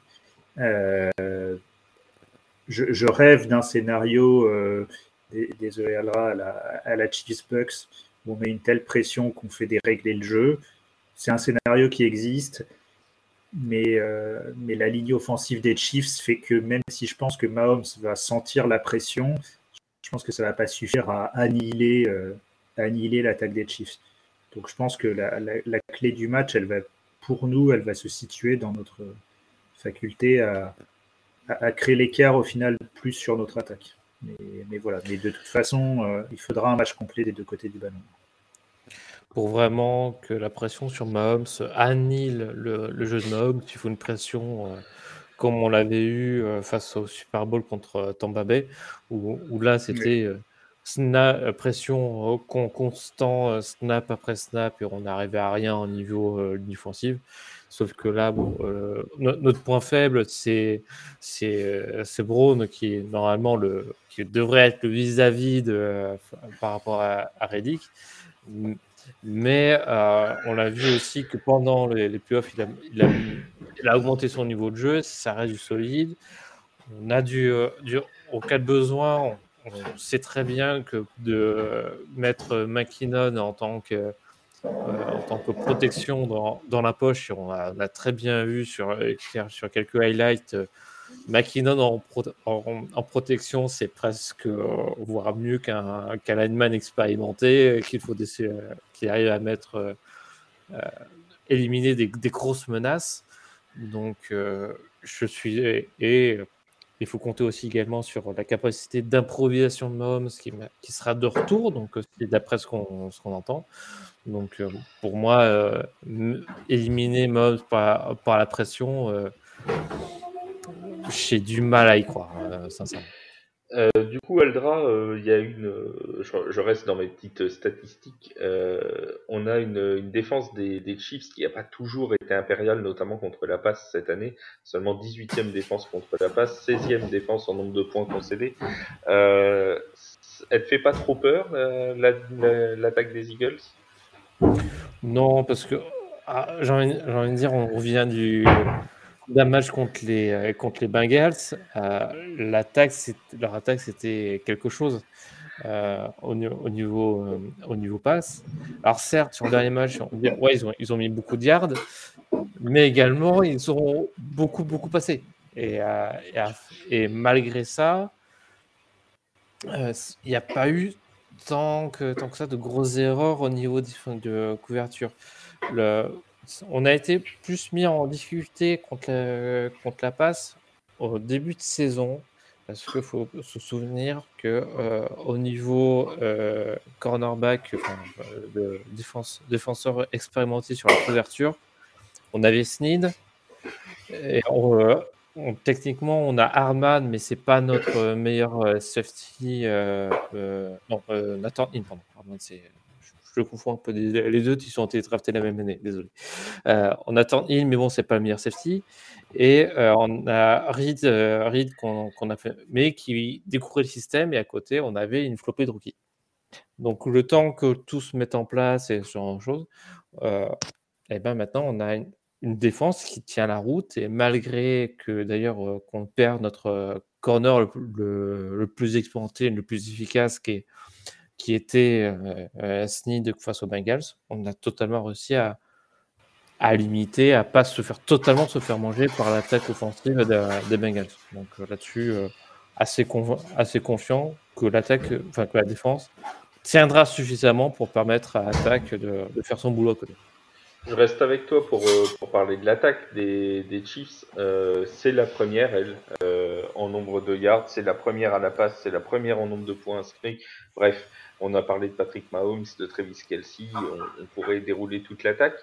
Je, rêve d'un scénario, Alra, à la, à la Chiefs Bucks, où on met une telle pression qu'on fait dérégler le jeu c'est un scénario qui existe, mais, euh, mais la ligne offensive des Chiefs fait que même si je pense que Mahomes va sentir la pression, je pense que ça ne va pas suffire à annihiler, euh, annihiler l'attaque des Chiefs. Donc je pense que la, clé du match, elle va, pour nous, elle va se situer dans notre faculté à, à, créer l'écart au final plus sur notre attaque. Mais, mais, voilà, mais de toute façon, euh, il faudra un match complet des deux côtés du ballon pour vraiment que la pression sur Mahomes annihile le, jeu de Mahomes. Il faut une pression euh, comme on l'avait eu euh, face au Super Bowl contre euh, Tampa Bay, où, là c'était pression constant, snap après snap, et on n'arrivait à rien au niveau offensif. Sauf que là, notre point faible, c'est c'est Brown qui est normalement le qui devrait être le vis-à-vis de par rapport à, à Reddick mais euh, on l'a vu aussi que pendant les, playoffs, il a, augmenté son niveau de jeu, ça reste du solide. On a du, euh, au cas de besoin, on, sait très bien que de mettre McKinnon en tant que, euh, en tant que protection dans, dans la poche, on a, on a, très bien vu sur, sur quelques highlights McKinnon en, protection, c'est presque euh, voire mieux qu'un qu lineman expérimenté euh, qu'il faut euh, qu'il arrive à mettre éliminer des, grosses menaces. Donc, je suis et, il faut compter aussi également sur la capacité d'improvisation de Mahomes qui, sera de retour, donc d'après ce qu'on entend. Donc, pour moi, éliminer Mahomes par la pression j'ai du mal à y croire, euh, sincèrement. Euh, du coup, Aldra, euh, il y a une. Je, reste dans mes petites statistiques. on a une, défense des, Chiefs qui n'a pas toujours été impériale, notamment contre la passe cette année. Seulement 18e défense contre la passe, 16e défense en nombre de points concédés. elle ne fait pas trop peur, l'attaque des Eagles? Non, parce que ah, j'ai envie, envie, de dire, on revient du d'un match contre les, euh, contre les Bengals, euh, leur attaque, c'était quelque chose euh, au, au, niveau, au niveau passe. Alors certes, sur le dernier match, ouais, ils, ont, ils ont mis beaucoup de yards, mais également, ils ont beaucoup, beaucoup passé. Et, euh, et, malgré ça, euh, il n'y a pas eu tant que, tant que ça de grosses erreurs au niveau de, de couverture. Le, on a été plus mis en difficulté contre la, passe au début de saison parce qu'il faut se souvenir que euh, au niveau euh, cornerback, défense, défenseur expérimenté sur la couverture, on avait Sneed. Et euh, techniquement, on a Arman, mais c'est pas notre meilleur safety. non. Arman, c'est je confonds un peu les deux, qui sont draftés la même année, désolé. Euh, on attend Hill, mais bon, c'est pas le meilleur safety. Et euh, on a Reed, euh, qu'on a fait, mais qui découvrait le système, et à côté, on avait une flopée de rookies. Donc, le temps que tout se mette en place et ce genre de choses, et ben maintenant, on a une, défense qui tient la route, et malgré que d'ailleurs, qu'on perd notre corner le, le, plus expérimenté, le plus efficace, qui est qui était euh, euh face aux Bengals, on a totalement réussi à, à limiter, à pas se faire totalement se faire manger par l'attaque offensive des Bengals. Donc euh, là-dessus, euh, assez, assez confiant que l'attaque, enfin que la défense tiendra suffisamment pour permettre à l'attaque de, faire son boulot. Je reste avec toi pour, pour parler de l'attaque des, des, Chiefs. c'est la première, elle, en nombre de yards. C'est la première à la passe. C'est la première en nombre de points inscrits. Bref, on a parlé de Patrick Mahomes, de Travis Kelsey, on, pourrait dérouler toute l'attaque.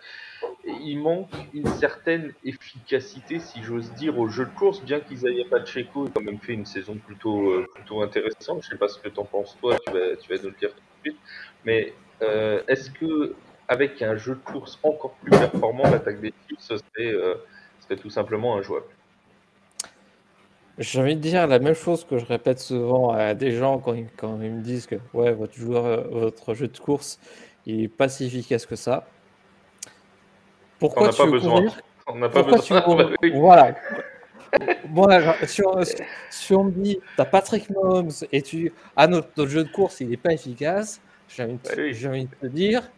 Il manque une certaine efficacité, si j'ose dire, au jeu de course, bien qu'Isaiah Pacheco ait quand même fait une saison plutôt, euh, intéressante. Je ne sais pas ce que tu en penses toi, tu vas, tu vas nous le dire tout de suite. Mais euh, est-ce que avec un jeu de course encore plus performant, l'attaque des Chiefs serait, euh, serait tout simplement injouable? J'ai envie de dire la même chose que je répète souvent à des gens quand ils, quand ils me disent que ouais, votre, joueur, votre jeu de course il est pas si efficace que ça. Pourquoi tu veux courir? On n'a pas besoin. Tu (laughs) Voilà. Moi, si, on, me dit, tu as Patrick Mahomes et tu. Ah, notre, jeu de course, il n'est pas efficace, j'ai envie, bah envie, de te dire,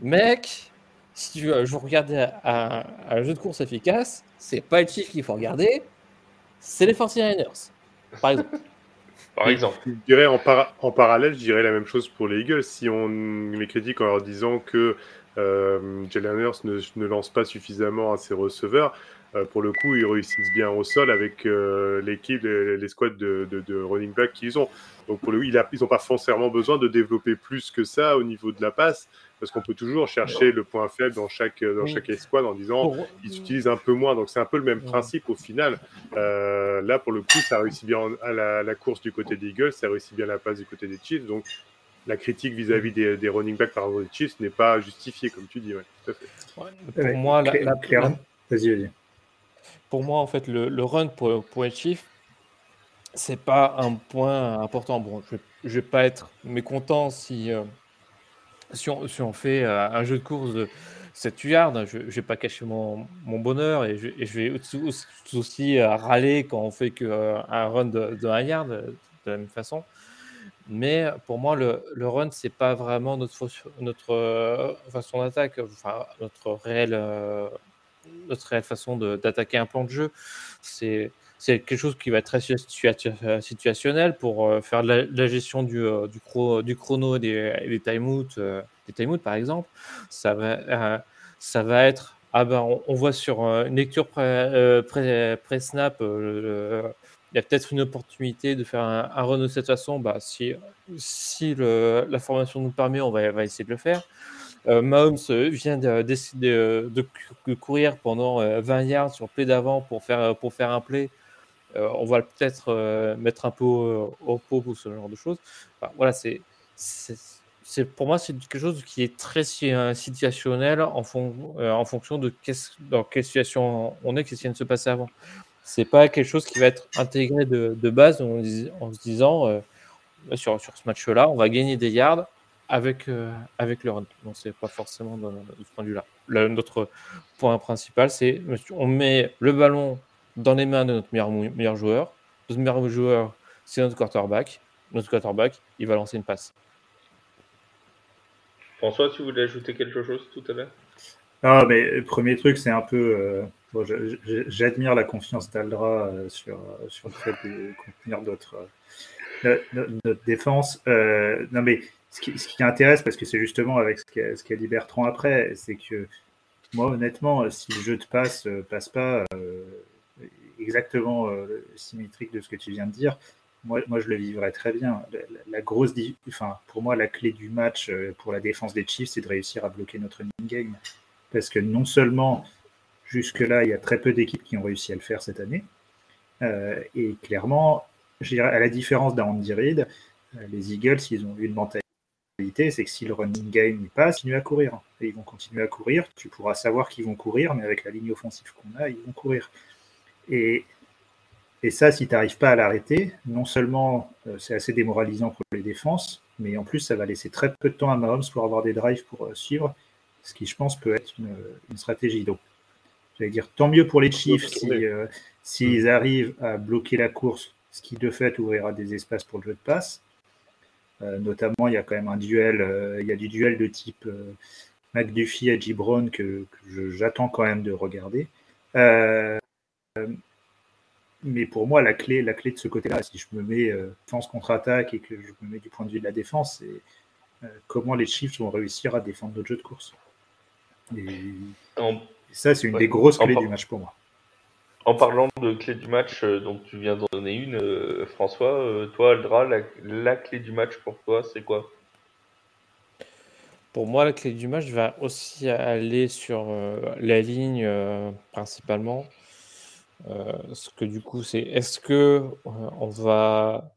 mec, si tu veux, je regarde un, un, jeu de course efficace, c'est pas le chiffre qu'il faut regarder, c'est les 49ers, par exemple. (laughs) par exemple. Je dirais en, en, parallèle, je dirais la même chose pour les Eagles. Si on les critique en leur disant que euh, Jalen Hurts ne, ne, lance pas suffisamment à ses receveurs, euh, pour le coup, ils réussissent bien au sol avec euh, l'équipe, les, les, squads de, de, de running back qu'ils ont. Donc pour le coup, ils n'ont pas forcément besoin de développer plus que ça au niveau de la passe parce qu'on peut toujours chercher le point faible dans chaque, dans chaque escouade en disant ils utilisent un peu moins. Donc c'est un peu le même principe au final. Euh, là, pour le coup, ça réussit bien à la, course du côté des Eagles, ça réussit bien la passe du côté des Chiefs. Donc la critique vis-à-vis des, des, running backs par rapport aux Chiefs n'est pas justifiée, comme tu dis. Ouais, tout à fait. pour moi, la, vas-y, vas-y. Pour moi, en fait, le, le run pour, pour les Chiefs, c'est pas un point important. Bon, je, ne vais pas être mécontent si, euh, si on, fait euh, un jeu de course de 7 yards, je ne vais pas cacher mon, bonheur et je, vais aussi, euh, râler quand on fait qu'un euh, run de, 1 yard de la même façon. Mais pour moi, le, run, c'est pas vraiment notre, façon d'attaque, enfin, notre réelle, notre réelle façon d'attaquer un plan de jeu. C'est quelque chose qui va être très situationnel pour euh, faire la, gestion du, euh, du, du, chrono et des, des time-out, euh, des time par exemple. Ça va, ça va être, ah ben, on, voit sur une lecture pré-snap, il y a peut-être une opportunité de faire un, run de cette façon. Bah, si si la formation nous permet, on va, essayer de le faire. Mahomes vient de décider de, courir pendant 20 yards sur play d'avant pour faire, pour faire un play. Euh, on va peut-être euh, mettre un peu au, pot ou ce genre de choses. voilà, c'est pour moi c'est quelque chose qui est très situationnel en, euh, fonction de dans quelle situation on est, qu'est-ce qui vient de se passer avant. C'est pas quelque chose qui va être intégré de, base en, se disant sur, sur, ce match-là, on va gagner des yards avec, avec le run. Donc c'est pas forcément de, ce point de vue-là. Notre point principal, c'est on met le ballon dans les mains de notre meilleur, meilleur joueur. Notre meilleur joueur, c'est notre quarterback. Notre quarterback, il va lancer une passe. François, tu voulais ajouter quelque chose tout à l'heure? Ah, mais premier truc, c'est un peu. J'admire la confiance d'Aldra sur, sur le fait de contenir d'autres notre, défense. Euh, non, mais ce qui, ce qui, intéresse, parce que c'est justement avec ce qu'a, qu'a dit Bertrand après, c'est que moi, honnêtement, si le jeu de passe euh, passe pas euh, exactement symétrique de ce que tu viens de dire, moi, moi je le vivrais très bien. La, grosse, enfin, pour moi, la clé du match pour la défense des Chiefs, c'est de réussir à bloquer notre running game. Parce que non seulement, jusque-là, il y a très peu d'équipes qui ont réussi à le faire cette année, et clairement, à la différence d'un Reid, euh, les Eagles, ils ont une mentalité, c'est que si le running game passe, ils continuent à courir. Et ils vont continuer à courir. Tu pourras savoir qu'ils vont courir, mais avec la ligne offensive qu'on a, ils vont courir. Et, et ça, si tu n'arrives pas à l'arrêter, non seulement euh, c'est assez démoralisant pour les défenses, mais en plus, ça va laisser très peu de temps à Mahomes pour avoir des drives pour euh, suivre, ce qui, je pense, peut être une, une stratégie. Donc, j'allais dire, tant mieux pour les Chiefs s'ils si, mm. arrivent à bloquer la course ce qui de fait ouvrira des espaces pour le jeu de passe. Euh, notamment, il y a quand même un duel, euh, il y a du duel de type euh, McDuffie et Gibron que, que j'attends quand même de regarder. Mais pour moi, la clé, la clé de ce côté-là, si je me mets défense contre-attaque et que je me mets du point de vue de la défense, c'est comment les Chiefs vont réussir à défendre notre jeu de course. Et, ça, c'est une des grosses clés du match pour moi. En parlant de clé du match, euh, donc tu viens d'en donner une, euh, François. Euh, toi, Aldra, la, clé du match pour toi, c'est quoi? Pour moi, la clé du match va aussi aller sur la ligne principalement. Ce que du coup, c'est est-ce que on va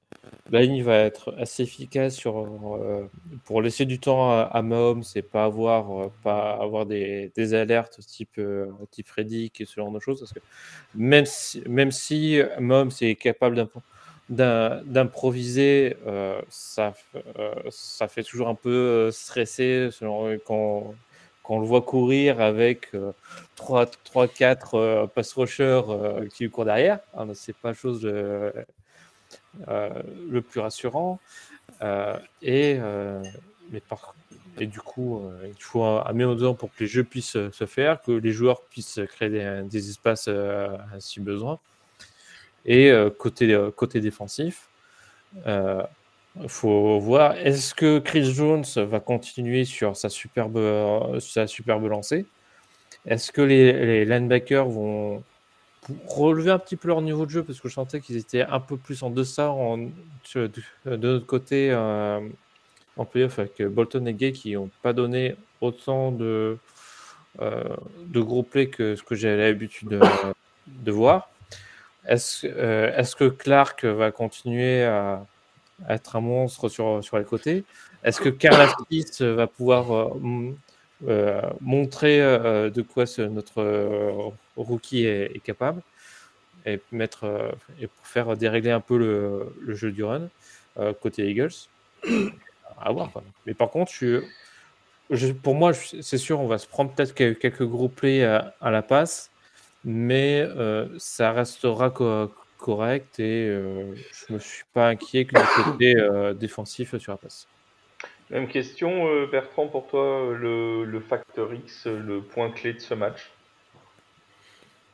la ligne va être assez efficace sur, euh, pour laisser du temps à, à Mahomes et pas avoir, euh, pas avoir des, des alertes type, euh, type Reddick et ce genre de choses? Parce que même si, même si Mahomes est capable d'improviser, ça, ça fait toujours un peu stresser selon, quand on le voit courir avec 3-4 pass rushers qui lui courent derrière. C'est pas chose de euh, le plus rassurant. Euh, et, euh, mais par, et du coup, il faut un, un pour que les jeux puissent se faire, que les joueurs puissent créer des, espaces si besoin. Et côté, côté défensif, il faut voir. Est-ce que Chris Jones va continuer sur sa superbe, sa superbe lancée? Est-ce que les, linebackers vont, relever un petit peu leur niveau de jeu? Parce que je sentais qu'ils étaient un peu plus en deçà en, de, notre côté euh, en playoff avec Bolton et Gay qui n'ont pas donné autant de, euh, de gros plays que ce que j'ai l'habitude de, voir. Est-ce euh, est que Clark va continuer à, être un monstre sur, sur les côtés Est-ce que Carl va pouvoir euh, montrer euh, de quoi notre euh, rookie est, capable et mettre et pour faire dérégler un peu le, le jeu du run côté Eagles? À voir. Mais par contre, pour moi, c'est sûr, on va se prendre peut-être quelques gros plays à, la passe, mais ça restera correct et je me suis pas inquiet que le côté défensif sur la passe. Même question, euh, Bertrand, pour toi, le, le facteur X, le point clé de ce match?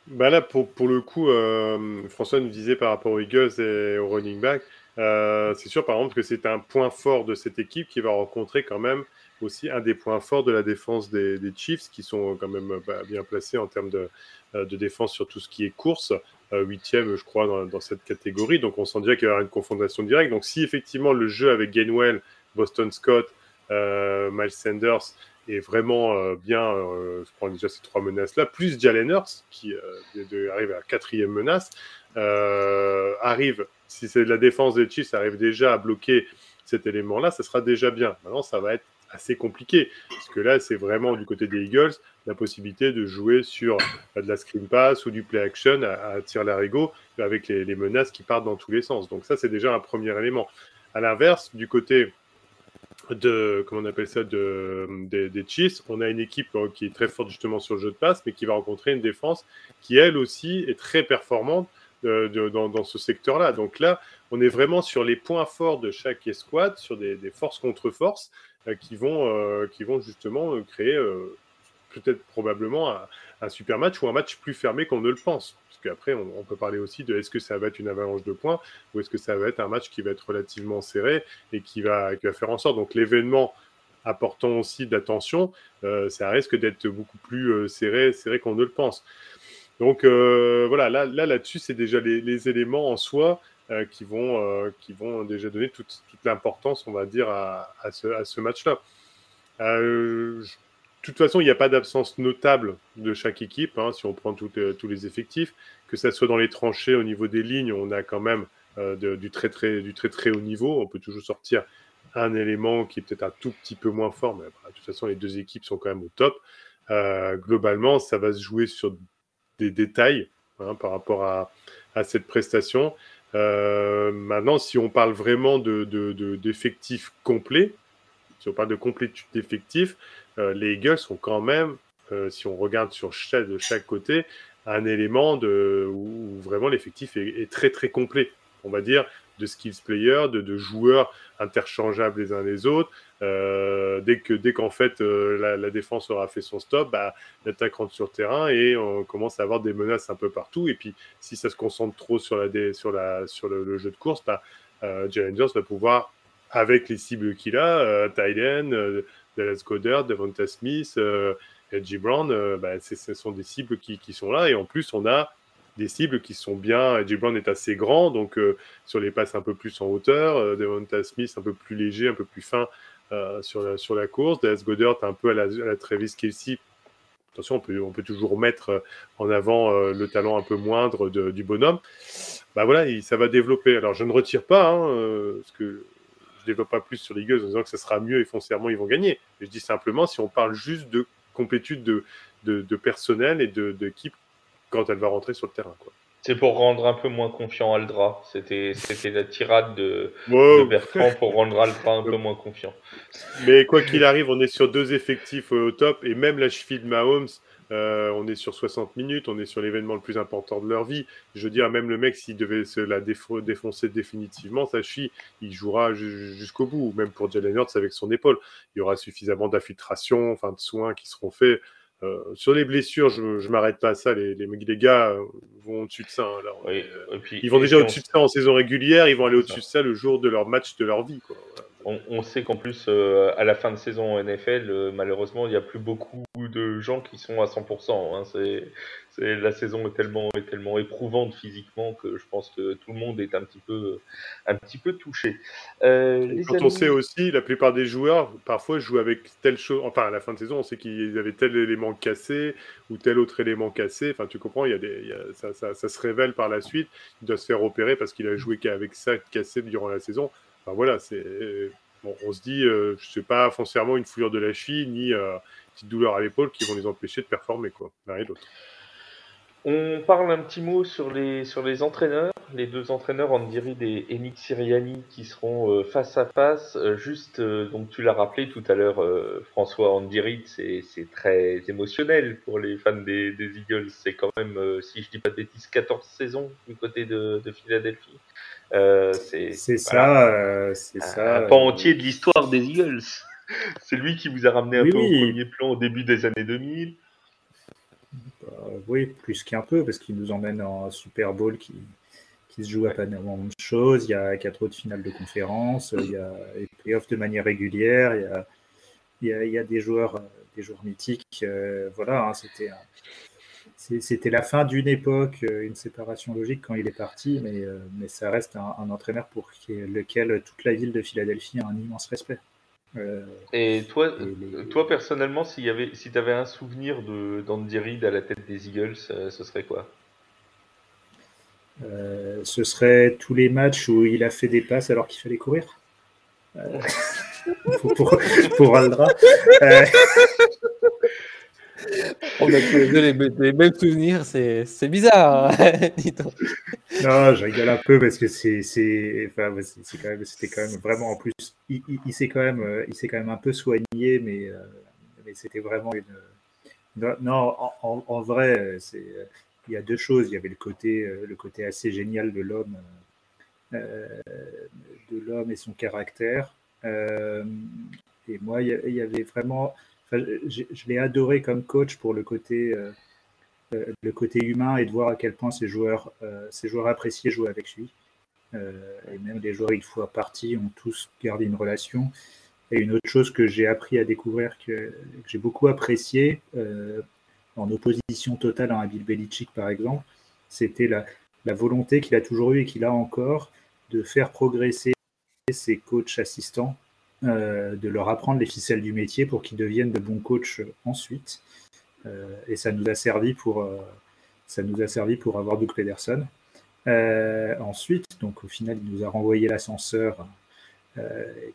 Bah là, pour, pour le coup, euh, François nous disait par rapport aux Eagles et au running back, euh, c'est sûr par exemple que c'est un point fort de cette équipe qui va rencontrer quand même aussi un des points forts de la défense des, des Chiefs, qui sont quand même bah, bien placés en termes de, de, défense sur tout ce qui est course, huitième, je crois, dans, cette catégorie. Donc on sent déjà qu'il y aura une confrontation directe. Donc si effectivement le jeu avec Gainwell Boston Scott, euh, Miles Sanders est vraiment euh, bien, euh, je prends déjà ces trois menaces-là, plus Jalen Hurts, qui arrive à la quatrième menace, arrive, si c'est de la défense des Chiefs, arrive déjà à bloquer cet élément-là, ça sera déjà bien. Maintenant, ça va être assez compliqué, parce que là, c'est vraiment du côté des Eagles la possibilité de jouer sur de la screen pass ou du play action à, à tir larigot avec les, menaces qui partent dans tous les sens. Donc ça, c'est déjà un premier élément. À l'inverse, du côté de, comment on appelle ça, de, des, Chiefs, on a une équipe euh, qui est très forte justement sur le jeu de passe, mais qui va rencontrer une défense qui, elle aussi, est très performante euh, dans, ce secteur-là. Donc là, on est vraiment sur les points forts de chaque escouade, sur des, forces contre forces euh, qui, vont, qui vont justement créer peut-être probablement un, super match ou un match plus fermé qu'on ne le pense. Parce qu'après, on, peut parler aussi de est-ce que ça va être une avalanche de points ou est-ce que ça va être un match qui va être relativement serré et qui va, qui va faire en sorte. Donc l'événement apportant aussi d'attention, euh, ça risque d'être beaucoup plus euh, serré, serré qu'on ne le pense. Donc euh, voilà, là, là là-dessus, c'est déjà les, éléments en soi euh, qui vont qui vont déjà donner toute, toute l'importance, on va dire, à, à ce, match-là. Toute façon, il n'y a pas d'absence notable de chaque équipe. Hein, si on prend tout, tous les effectifs, que ça soit dans les tranchées au niveau des lignes, on a quand même de, du très très très haut niveau. On peut toujours sortir un élément qui est peut-être un tout petit peu moins fort, mais bah, de toute façon, les deux équipes sont quand même au top. Euh, globalement, ça va se jouer sur des détails hein, par rapport à, cette prestation. Euh, maintenant, si on parle vraiment d'effectifs de, de, complets, si on parle de complétude d'effectifs, euh, les Eagles sont quand même, euh, si on regarde de chaque côté, un élément où vraiment l'effectif est, très très complet. On va dire de skills players, de, joueurs interchangeables les uns les autres. Euh, dès que dès qu'en fait la, défense aura fait son stop, bah, l'attaque rentre sur terrain et on commence à avoir des menaces un peu partout. Et puis si ça se concentre trop sur la sur le, jeu de course, bah, Jalen va pouvoir avec les cibles qu'il a, euh, Dallas Goddard, Devonta Smith, euh, Edgy Brown, euh, bah, ce sont des cibles qui, qui sont là et en plus on a des cibles qui sont bien. Edgy Brown est assez grand, donc euh, sur les passes un peu plus en hauteur. Devonta Smith un peu plus léger, un peu plus fin sur, la, sur la course. Dallas Goddard un peu à la, à la Travis Kelsey. Attention, on peut, on peut toujours mettre en avant le talent un peu moindre du bonhomme. Bah voilà, il, ça va développer. Alors je ne retire pas, hein, que je développe pas plus sur les Eagles en disant que ça sera mieux et foncièrement ils vont gagner. Mais je dis simplement si on parle juste de complétude de, de, de personnel et d'équipe quand elle va rentrer sur le terrain. Quoi. C'est pour rendre un peu moins confiant Aldra. C'était la tirade de, wow. de, Bertrand pour (laughs) rendre Aldra un peu moins confiant. Mais quoi qu'il arrive, on est sur deux effectifs au top et même la cheville de Mahomes, euh, on est sur 60 minutes, on est sur l'événement le plus important de leur vie. Je veux dire, même le mec, s'il devait se la défoncer définitivement, sa cheville, il jouera jusqu'au bout. Même pour Jalen Hurts avec son épaule, il y aura suffisamment d'infiltration, enfin de soins qui seront faits. Euh, sur les blessures, je ne m'arrête pas à ça. Les, les, les gars vont au-dessus de ça. Hein, là, oui, puis, ils vont déjà au-dessus de ça en saison régulière. Ils vont aller au-dessus de ça le jour de leur match de leur vie. Quoi. Voilà. On, on, sait qu'en plus, euh, à la fin de saison en NFL, euh, malheureusement, il n'y a plus beaucoup de gens qui sont à 100%. Hein. C'est, c'est, la saison est tellement, est tellement éprouvante physiquement que je pense que tout le monde est un petit peu, un petit peu touché. Euh, quand amis... on sait aussi, la plupart des joueurs, parfois, jouent avec telle chose. Enfin, à la fin de saison, on sait qu'ils avaient tel élément cassé ou tel autre élément cassé. Enfin, tu comprends, il y a des, il y a, ça, ça, ça, se révèle par la suite. Il doit se faire opérer parce qu'il a joué qu'avec ça cassé durant la saison. Enfin, voilà, c'est. Bon, on se dit, euh, je pas foncièrement une foulure de la cheville, ni euh, une petite douleur à l'épaule qui vont les empêcher de performer, quoi, l'un et l'autre. On parle un petit mot sur les, sur les entraîneurs, les deux entraîneurs Andirid et Enick Siriani qui seront euh, face à face. Euh, juste, euh, donc tu l'as rappelé tout à l'heure, François Andirid, c'est très émotionnel pour les fans des, des Eagles. C'est quand même, si je dis pas de bêtises, 14 saisons du côté de, de Philadelphie. c'est voilà, ça, c'est ça. Un pan entier de l'histoire des Eagles. (laughs) c'est lui qui vous a ramené un oui, peu oui. au premier plan au début des années 2000. Euh, oui, plus qu'un peu, parce qu'il nous emmène en Super Bowl qui, qui se joue à pas énormément de choses. Il y a quatre autres finales de conférence, il y a les playoffs de manière régulière, il y a, il y a, il y a des, joueurs, des joueurs mythiques. Euh, voilà, hein, c'était c'était la fin d'une époque, une séparation logique quand il est parti, mais, mais ça reste un, un entraîneur pour lequel toute la ville de Philadelphie a un immense respect. Euh, et toi, et les... toi personnellement, s'il y avait, si tu avais un souvenir de d'Andy Reid à la tête des Eagles, euh, ce serait quoi? Euh, Ce serait tous les matchs où il a fait des passes alors qu'il fallait courir. (laughs) pour, pour, pour Aldra. On a tous les deux les, mêmes souvenirs, c'est bizarre. Hein (laughs) non, je rigole un peu parce que c'est quand c'était quand même vraiment en plus il, s'est quand même s'est quand même un peu soigné mais mais c'était vraiment une non en, vrai il y a deux choses il y avait le côté le côté assez génial de l'homme euh, et son caractère euh, et moi il y avait vraiment je, l'ai adoré comme coach pour le côté, le côté humain et de voir à quel point ces joueurs, ces joueurs appréciaient jouer avec lui. et même les joueurs, une fois partis, ont tous gardé une relation. Et une autre chose que j'ai appris à découvrir, que, j'ai beaucoup apprécié, en opposition totale à un Bill Belichick par exemple, c'était la, la volonté qu'il a toujours eue et qu'il a encore de faire progresser ses coachs assistants, euh, de leur apprendre les ficelles du métier pour qu'ils deviennent de bons coachs ensuite. Euh, et ça nous a servi pour, euh, ça nous a servi pour avoir Doug Pederson. ensuite, donc au final, il nous a renvoyé l'ascenseur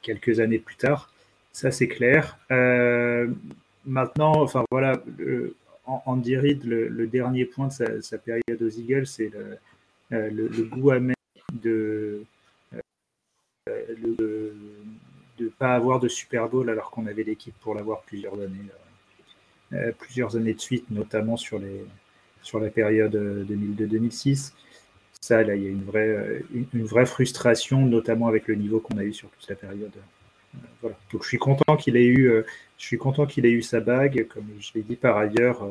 quelques années plus tard. Ça, c'est clair. maintenant, enfin voilà, Andy Reid, le, dernier point de sa, période aux Eagles, c'est le, le, goût amer de de ne pas avoir de Super Bowl alors qu'on avait l'équipe pour l'avoir plusieurs années, euh, euh, plusieurs années de suite, notamment sur, les, sur la période 2002-2006. Euh, Ça, là, il y a une vraie, une, vraie frustration, notamment avec le niveau qu'on a eu sur toute la période. voilà. Donc, je suis content qu'il ait eu, je suis content qu'il ait eu sa bague. Comme je l'ai dit par ailleurs,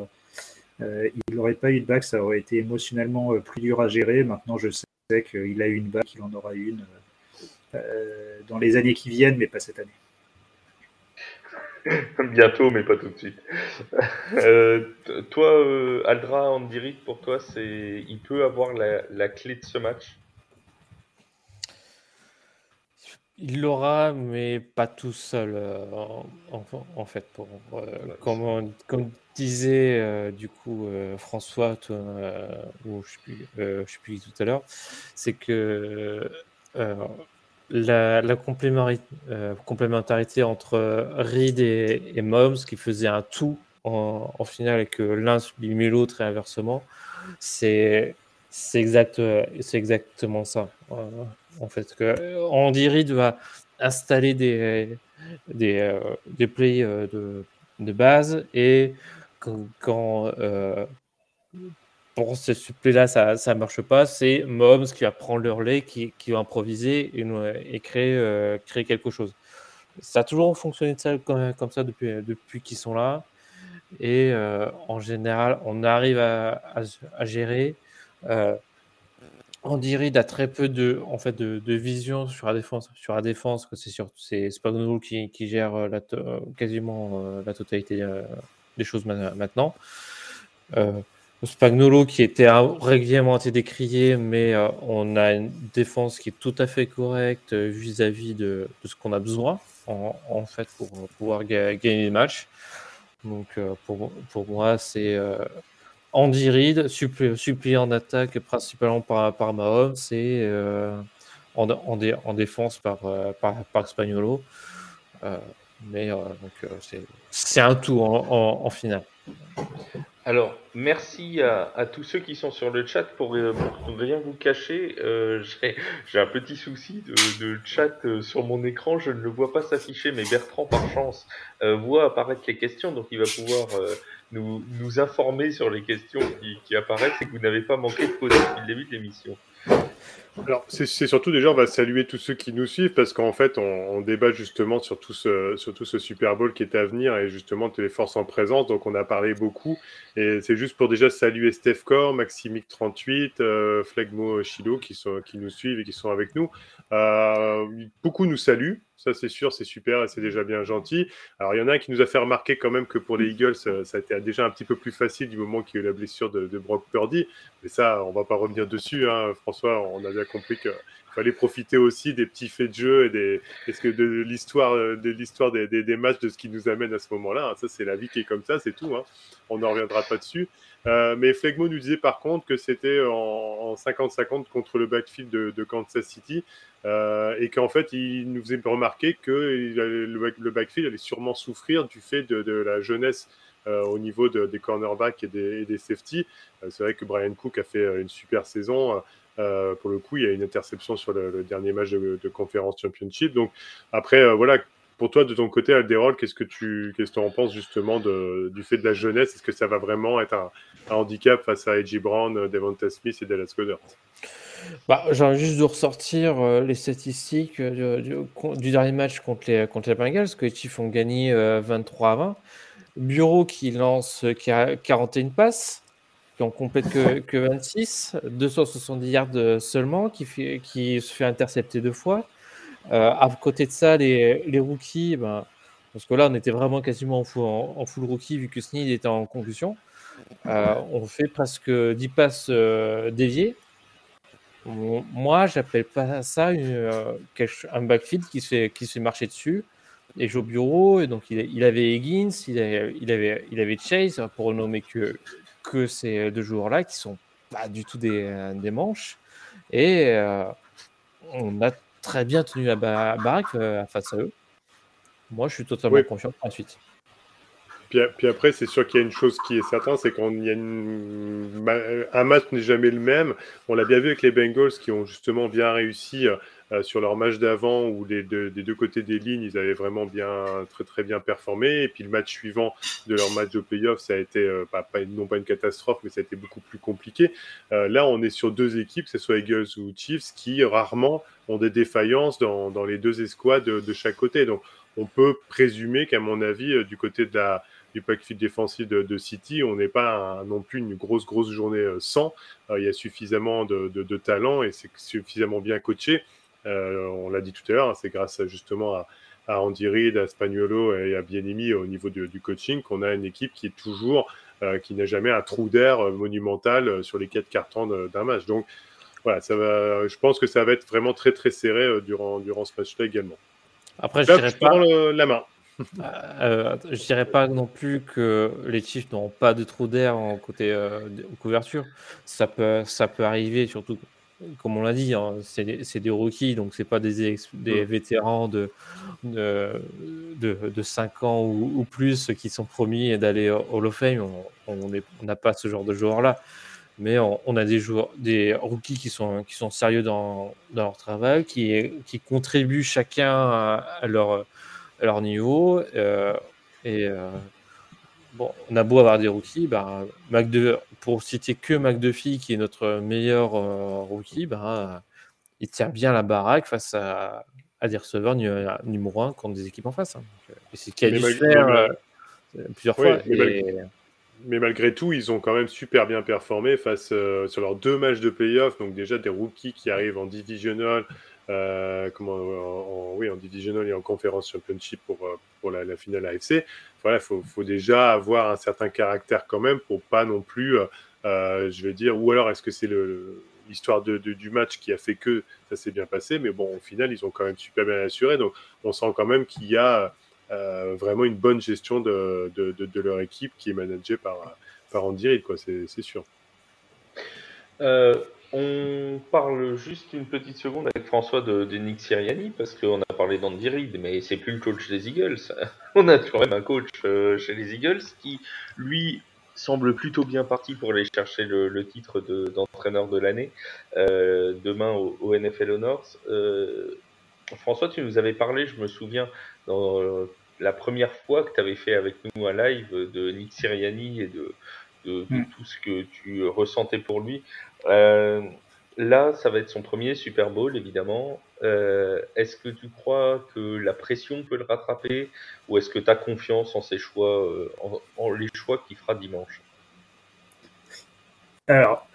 il n'aurait pas eu de bague, ça aurait été émotionnellement plus dur à gérer. Maintenant, je sais qu'il a eu une bague, qu'il en aura une. Euh, dans les années qui viennent, mais pas cette année. (laughs) Bientôt, mais pas tout de suite. (laughs) Euh, toi, euh, Aldra Andirit, pour toi, c'est, il peut avoir la, clé de ce match? Il l'aura, mais pas tout seul, en, fait. Pour, comme, comme, disait du coup François, ou je ne sais, sais, plus tout à l'heure, c'est que la, euh, complémentarité, entre Reed et, et Moms qui faisait un tout en, finale et que l'un sublimait l'autre et inversement, c'est exact, exactement ça. Euh, en fait, que Andy Reid va installer des, des, euh, des plays de, de, base et quand pour ce supplé-là, ça ne marche pas. C'est Moms qui va prendre le relais, qui, qui va improviser et, et créer, euh, créer quelque chose. Ça a toujours fonctionné comme, ça depuis, depuis qu'ils sont là. Et euh, en général, on arrive à, à, gérer. Euh, Andy Reid a très peu de, en fait, de, de, vision sur la défense. Sur la défense, que c'est c'est Spagnolo qui, qui gère la quasiment euh, la totalité des choses maintenant. Spagnolo qui était régulièrement décrié, mais euh, on a une défense qui est tout à fait correcte euh, vis-à-vis de, ce qu'on a besoin en, fait pour pouvoir gagner les matchs. Donc euh, pour, moi, c'est Andy Reid, supplié en attaque principalement par, par Mahomes et en, en, défense par, Spagnolo. mais c'est un tout en finale. Alors, merci à, tous ceux qui sont sur le chat pour, euh, pour rien vous cacher. Euh, j'ai un petit souci de, chat euh, sur mon écran, je ne le vois pas s'afficher, mais Bertrand, par chance, voit apparaître les questions, donc il va pouvoir nous, informer sur les questions qui, qui apparaissent et que vous n'avez pas manqué de poser depuis le début de l'émission. Alors, c'est surtout déjà, on va saluer tous ceux qui nous suivent parce qu'en fait, on, débat justement sur tout, ce, sur tout ce Super Bowl qui est à venir et justement les forces en présence. Donc, on a parlé beaucoup et c'est juste pour déjà saluer Steph Core, Maximic38, euh, Flegmo Chilo qui, sont, qui nous suivent et qui sont avec nous. Euh, beaucoup nous saluent, ça c'est sûr, c'est super et c'est déjà bien gentil. Alors il y en a un qui nous a fait remarquer quand même que pour les Eagles, ça, a été déjà un petit peu plus facile du moment qu'il y a eu la blessure de, Brock Purdy. Mais ça, on va pas revenir dessus. Hein. François, on a bien compris qu'il fallait profiter aussi des petits faits de jeu et de l'histoire, de l'histoire des, matchs, de ce qui nous amène à ce moment-là. Ça, c'est la vie qui est comme ça, c'est tout. Hein. On n'en reviendra pas dessus. Euh, mais Flegmo nous disait par contre que c'était en 50-50 contre le backfield de, Kansas City euh, et qu'en fait il nous faisait remarquer que le, backfield allait sûrement souffrir du fait de, la jeunesse euh, au niveau des cornerbacks et des, safety. C'est vrai que Brian Cook a fait une super saison. Pour le coup, il y a une interception sur le, dernier match de, de, conférence championship. Donc après, voilà, pour toi, de ton côté, Alderol, qu'est-ce que tu qu'est-ce que en penses justement du fait de la jeunesse? Est-ce que ça va vraiment être un, handicap face à A.J. Brown, Devonta Smith et Dallas Goddard bah, envie juste de ressortir euh, les statistiques euh, du, dernier match contre les, contre les Bengals, que les Chiefs ont gagné 23 euh, à 20. Bureau qui lance qui a 41 passes, qui en complète que, que 26, 270 yards seulement, qui, qui se fait intercepter deux fois. Euh, à côté de ça, les, les rookies, ben, parce que là, on était vraiment quasiment en full, en, full rookie vu que Sneed était en conclusion. Euh, on fait presque 10 passes euh, déviées. Moi, j'appelle pas ça un backfield qui se, fait, qui fait marcher dessus et joue au bureau. Et donc, il, avait Higgins, il avait, il, avait, il avait Chase, pour nommer que, que ces deux joueurs-là qui sont pas du tout des, des manches. Et euh, on a très bien tenu la baraque euh, face à eux. Moi, je suis totalement confiant pour la suite. Puis, puis, après, c'est sûr qu'il y a une chose qui est certaine, c'est qu'on y a une... un match n'est jamais le même. On l'a bien vu avec les Bengals qui ont justement bien réussi euh, sur leur match d'avant où des deux, des deux côtés des lignes, ils avaient vraiment bien, très très bien performé. Et puis le match suivant de leur match de playoff, ça a été euh, pas, non pas une catastrophe, mais ça a été beaucoup plus compliqué. Euh, là, on est sur deux équipes, que ce soit Eagles ou Chiefs, qui rarement ont des défaillances dans, dans les deux escouades de, de, chaque côté. Donc, on peut présumer qu'à mon avis, du côté de la, du backfield défensif de, de, City, on n'est pas non plus une grosse, grosse journée sans. il y a suffisamment de, de, de talent et c'est suffisamment bien coaché euh, on l'a dit tout à l'heure, hein, c'est grâce justement à, Andy Reid, à Spagnolo et à Bienimi au niveau du, coaching qu'on a une équipe qui est toujours, euh, qui n'a jamais un trou d'air euh, monumental sur les quatre cartons d'un match. Donc voilà, ça va, je pense que ça va être vraiment très très serré durant, durant ce match-là également. Après, je dirais pas la main. je dirais pas non plus que les Chiefs n'ont pas de trou d'air en côté couverture. Ça peut, ça peut arriver, surtout comme on l'a dit, hein, c'est des, rookies, donc c'est pas des, des vétérans de, de, de, 5 ans ou, plus qui sont promis d'aller au Hall of Fame. On n'a pas ce genre de joueurs-là. Mais on, a des, joueurs, des rookies qui sont, qui sont sérieux dans, dans leur travail, qui, qui contribuent chacun à, leur, leur niveau. Euh, et euh, bon, on a beau avoir des rookies, ben, pour citer que McDuffie, qui est notre meilleur euh, rookie, ben, il tient bien la baraque face à, des receveurs numéro 1 contre des équipes en face. Hein. Euh, c'est ce a dû faire euh, plusieurs fois. Mais, malgré tout, ils ont quand même super bien performé face sur leurs deux matchs de playoff. Donc déjà des rookies qui arrivent en divisional, euh, comment, en, oui, en divisional et en conférence championship pour, pour la, finale AFC. Voilà, il faut, faut, déjà avoir un certain caractère quand même pour pas non plus, euh, je vais dire, ou alors est-ce que c'est l'histoire de, du match qui a fait que ça s'est bien passé, mais bon, au final, ils ont quand même super bien assuré, donc on sent quand même qu'il y a vraiment une bonne gestion de, de, leur équipe qui est managée par, par Andy Reid, quoi, c'est sûr. Euh, on parle juste une petite seconde avec François de, Nick Siriani parce qu'on a parlé d'Andy Reid, mais c'est plus le coach des Eagles. (laughs) on a quand même un coach euh, chez les Eagles qui, lui, semble plutôt bien parti pour aller chercher le, titre d'entraîneur de, l'année euh, demain au, NFL Honors. Euh, François, tu nous avais parlé, je me souviens, dans la première fois que tu avais fait avec nous un live de Nick Siriani et de, de, mm. tout ce que tu ressentais pour lui. Euh, là, ça va être son premier Super Bowl, évidemment. Euh, est-ce que tu crois que la pression peut le rattraper ou est-ce que tu as confiance en ses choix, euh, en, les choix qu'il fera dimanche? Alors,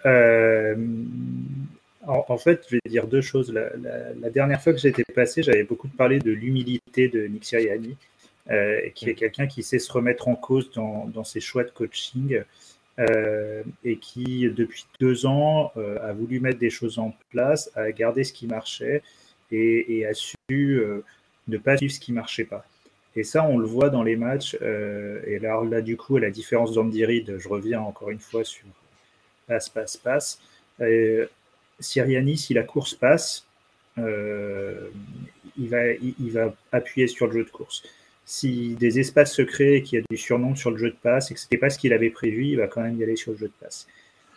en, fait, je vais dire deux choses. La, dernière fois que j'étais passé, j'avais beaucoup parlé de l'humilité de Nick Sirianni, qui est quelqu'un qui sait se remettre en cause dans, dans ses choix de coaching. Euh, et qui, depuis deux ans, euh, a voulu mettre des choses en place, a gardé ce qui marchait et, a su euh, ne pas suivre ce qui marchait pas. Et ça, on le voit dans les matchs. et là, là, du coup, à la différence d'Andy Reid, je reviens encore une fois sur passe, passe, passe. Siriani, si la course passe, il va, il va appuyer sur le jeu de course si des espaces se créent et qu'il y a du surnom sur le jeu de passe et que ce n'était pas ce qu'il avait prévu, il va quand même y aller sur le jeu de passe.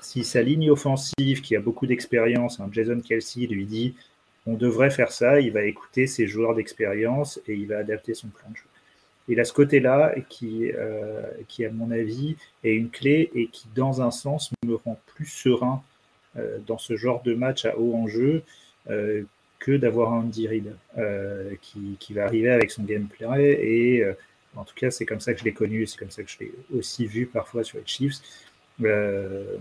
Si sa ligne offensive, qui a beaucoup d'expérience, hein, Jason Kelsey lui dit on devrait faire ça, il va écouter ses joueurs d'expérience et il va adapter son plan de jeu. Il a ce côté-là qui, euh, qui, à mon avis, est une clé et qui, dans un sens, me rend plus serein euh, dans ce genre de match à haut enjeu euh, que d'avoir Andy Reid euh, qui, va arriver avec son gameplay et euh, en tout cas, c'est comme ça que je l'ai connu, c'est comme ça que je l'ai aussi vu parfois sur les Chiefs, euh,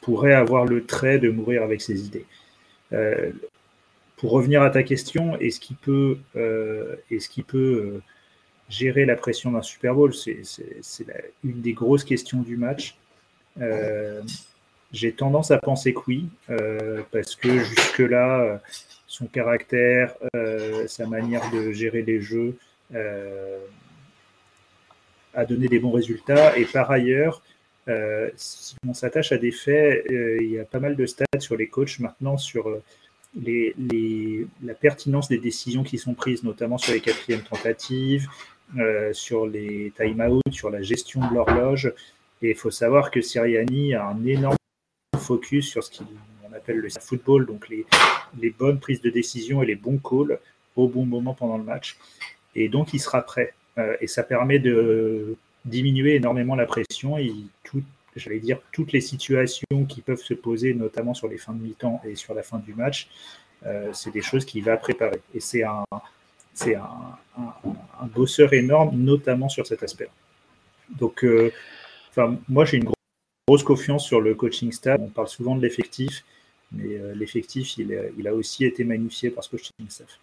pourrait avoir le trait de mourir avec ses idées. Pour revenir à ta question, est-ce est-ce qu'il peut gérer la pression d'un Super Bowl? C'est une des grosses questions du match. J'ai tendance à penser que oui, parce que jusque-là, son caractère, sa manière de gérer les jeux, euh, a donné des bons résultats. Et par ailleurs, euh, si on s'attache à des faits, euh, il y a pas mal de stats sur les coachs maintenant sur les, la pertinence des décisions qui sont prises, notamment sur les quatrièmes tentatives, sur les time-out, sur la gestion de l'horloge. Et il faut savoir que Siriani a un énorme focus sur ce qu'on appelle le football, donc les, bonnes prises de décision et les bons calls au bon moment pendant le match et donc il sera prêt. Euh, et ça permet de diminuer énormément la pression et tout, j'allais dire toutes les situations qui peuvent se poser, notamment sur les fins de mi-temps et sur la fin du match, euh, c'est des choses qu'il va préparer. Et c'est un, c'est un, bosseur énorme, notamment sur cet aspect. Donc, euh, moi j'ai une grosse confiance sur le coaching staff. On parle souvent de l'effectif, mais l'effectif, il, il, a aussi été magnifié par ce coaching staff.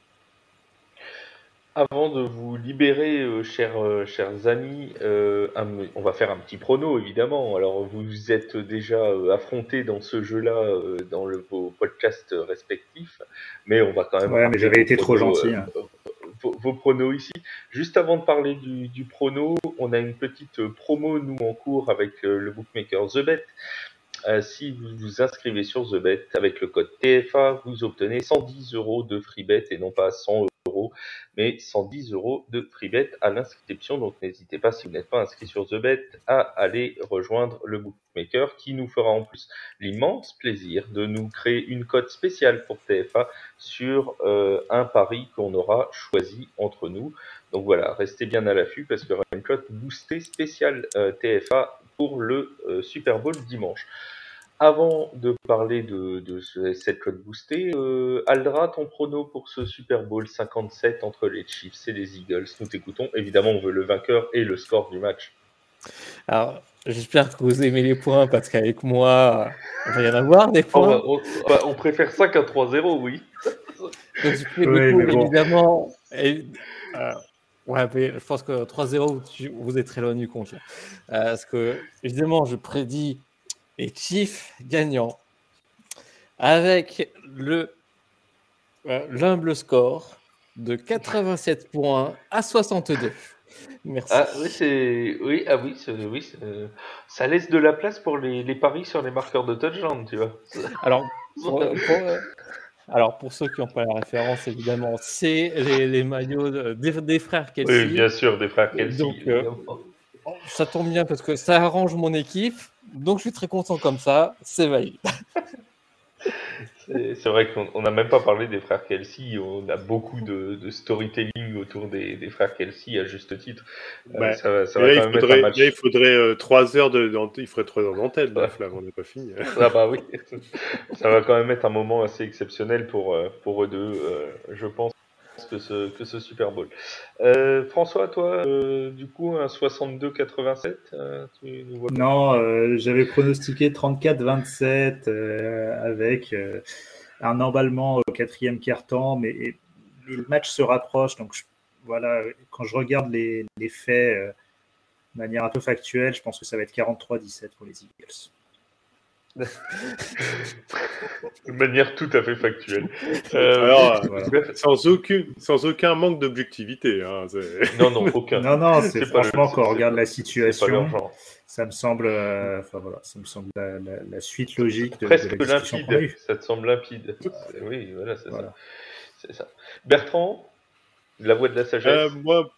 Avant de vous libérer, euh, chers, euh, chers amis, euh, on va faire un petit prono évidemment. Alors vous êtes déjà affrontés dans ce jeu-là dans le, vos podcasts respectifs, mais on va quand même. Ouais, mais j'avais été trop gentil. Hein. Vos, pronos ici. Juste avant de parler du, du, prono, on a une petite promo nous en cours avec le bookmaker TheBet. si vous vous inscrivez sur TheBet avec le code TFA, vous obtenez 110 euros de free bet et non pas 100 mais 110 euros de freebet à l'inscription. Donc n'hésitez pas, si vous n'êtes pas inscrit sur TheBet, à aller rejoindre le bookmaker qui nous fera en plus l'immense plaisir de nous créer une cote spéciale pour TFA sur euh, un pari qu'on aura choisi entre nous. Donc voilà, restez bien à l'affût parce qu'il y aura une cote boostée spéciale euh, TFA pour le euh, Super Bowl dimanche. Avant de parler de, cette code boostée, euh, Aldra, ton prono pour ce Super Bowl 57 entre les Chiefs et les Eagles. Nous t'écoutons. Évidemment, on veut le vainqueur et le score du match. Alors, j'espère que vous aimez les points parce qu'avec moi, il va y en avoir des points. On, préfère 5 à 3-0, oui. (laughs) Donc, évidemment. Et, euh, ouais, je pense que 3-0, vous êtes très loin du compte. Euh, parce que, évidemment, je prédis et Chief gagnant avec le euh, l'humble score de 87 points à 62. Merci. Ah oui, c'est oui, ah oui, oui ça laisse de la place pour les, les, paris sur les marqueurs de touchdown, tu vois. Alors, (laughs) pour, alors pour ceux qui n'ont pas la référence, évidemment, c'est les, les, maillots des, frères Kelsey. Oui, bien sûr, des frères Kelsey. Donc, euh, ça tombe bien parce que ça arrange mon équipe. Donc je suis très content comme ça, c'est valide. c'est vrai qu'on n'a même pas parlé des frères Kelsey, on a beaucoup de, storytelling autour des, frères Kelsey à juste titre. là, il faudrait, 3 heures de, il ferait 3 heures d'antenne, là, on n'est pas fini. (laughs) ah bah oui, ça va quand même être un moment assez exceptionnel pour, euh, pour eux deux, euh, je pense que ce, Super Bowl. Euh, François, toi, euh, du coup, un 62-87 euh, Non, j'avais pronostiqué 34-27 avec un emballement au quatrième quart-temps, mais, le match se rapproche. Donc, voilà, quand je regarde les, les faits de manière un peu factuelle, je pense que ça va être 43-17 pour les Eagles. (laughs) de manière tout à fait factuelle. Euh, Alors, (laughs) sans, aucun, sans aucun manque d'objectivité. Hein, (laughs) non, non, aucun. Non, non, c'est franchement, quand on regarde la situation, ça me semble, euh, enfin, voilà, ça me semble la, suite logique de, Presque limpide, ça te semble limpide. oui, voilà, c'est ça. ça. Bertrand, la voix de la sagesse. Euh, moi,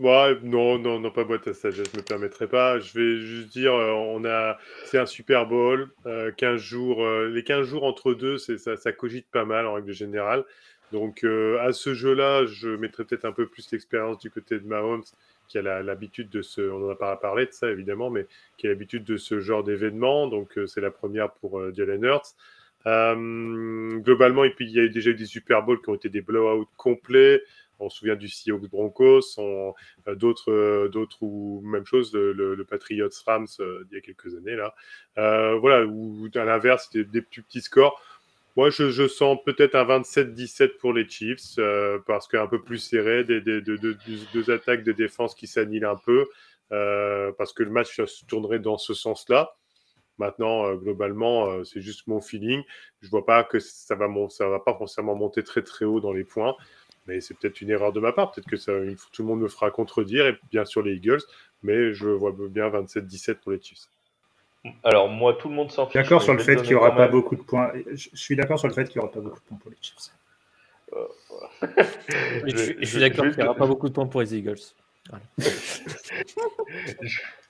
Ouais, non, non, non, pas boîte à sagesse, je me permettrai pas. Je vais juste dire, euh, on a, c'est un Super Bowl, 15 euh, jours, euh, les 15 jours entre deux, c'est, ça, ça cogite pas mal en règle générale. Donc, à ce jeu-là, je mettrai peut-être un peu plus d'expérience du côté de Mahomes, qui a l'habitude de ce, on en a pas parlé de ça évidemment, mais qui a l'habitude de ce genre d'événement. Donc, c'est la première pour Jalen Hurts. globalement, et puis il y a déjà eu des Super Bowls qui ont été des blowouts complets. On se souvient du Seahawks Broncos, d'autres, d'autres ou même chose, le, le Patriots Rams il y a quelques années là. voilà, ou à l'inverse, des, des plus petits scores. Moi, je, sens peut-être un 27-17 pour les Chiefs, euh, parce qu'un peu plus serré, des, deux attaques de défense qui s'annihilent un peu, euh, parce que le match se tournerait dans ce sens-là. Maintenant, euh, globalement, c'est juste mon feeling. Je vois pas que ça va, ça va pas forcément monter très très haut dans les points, mais c'est peut-être une erreur de ma part. Peut-être que ça, tout le monde me fera contredire, et bien sûr les Eagles, mais je vois bien 27-17 pour les Chiefs. Alors moi, tout le monde s'en fiche. D'accord sur le fait qu'il n'y aura pas beaucoup de points. Je suis d'accord sur le fait qu'il n'y aura pas beaucoup de points pour les Chiefs. je, suis d'accord qu'il n'y aura pas beaucoup de points pour les Eagles. (laughs)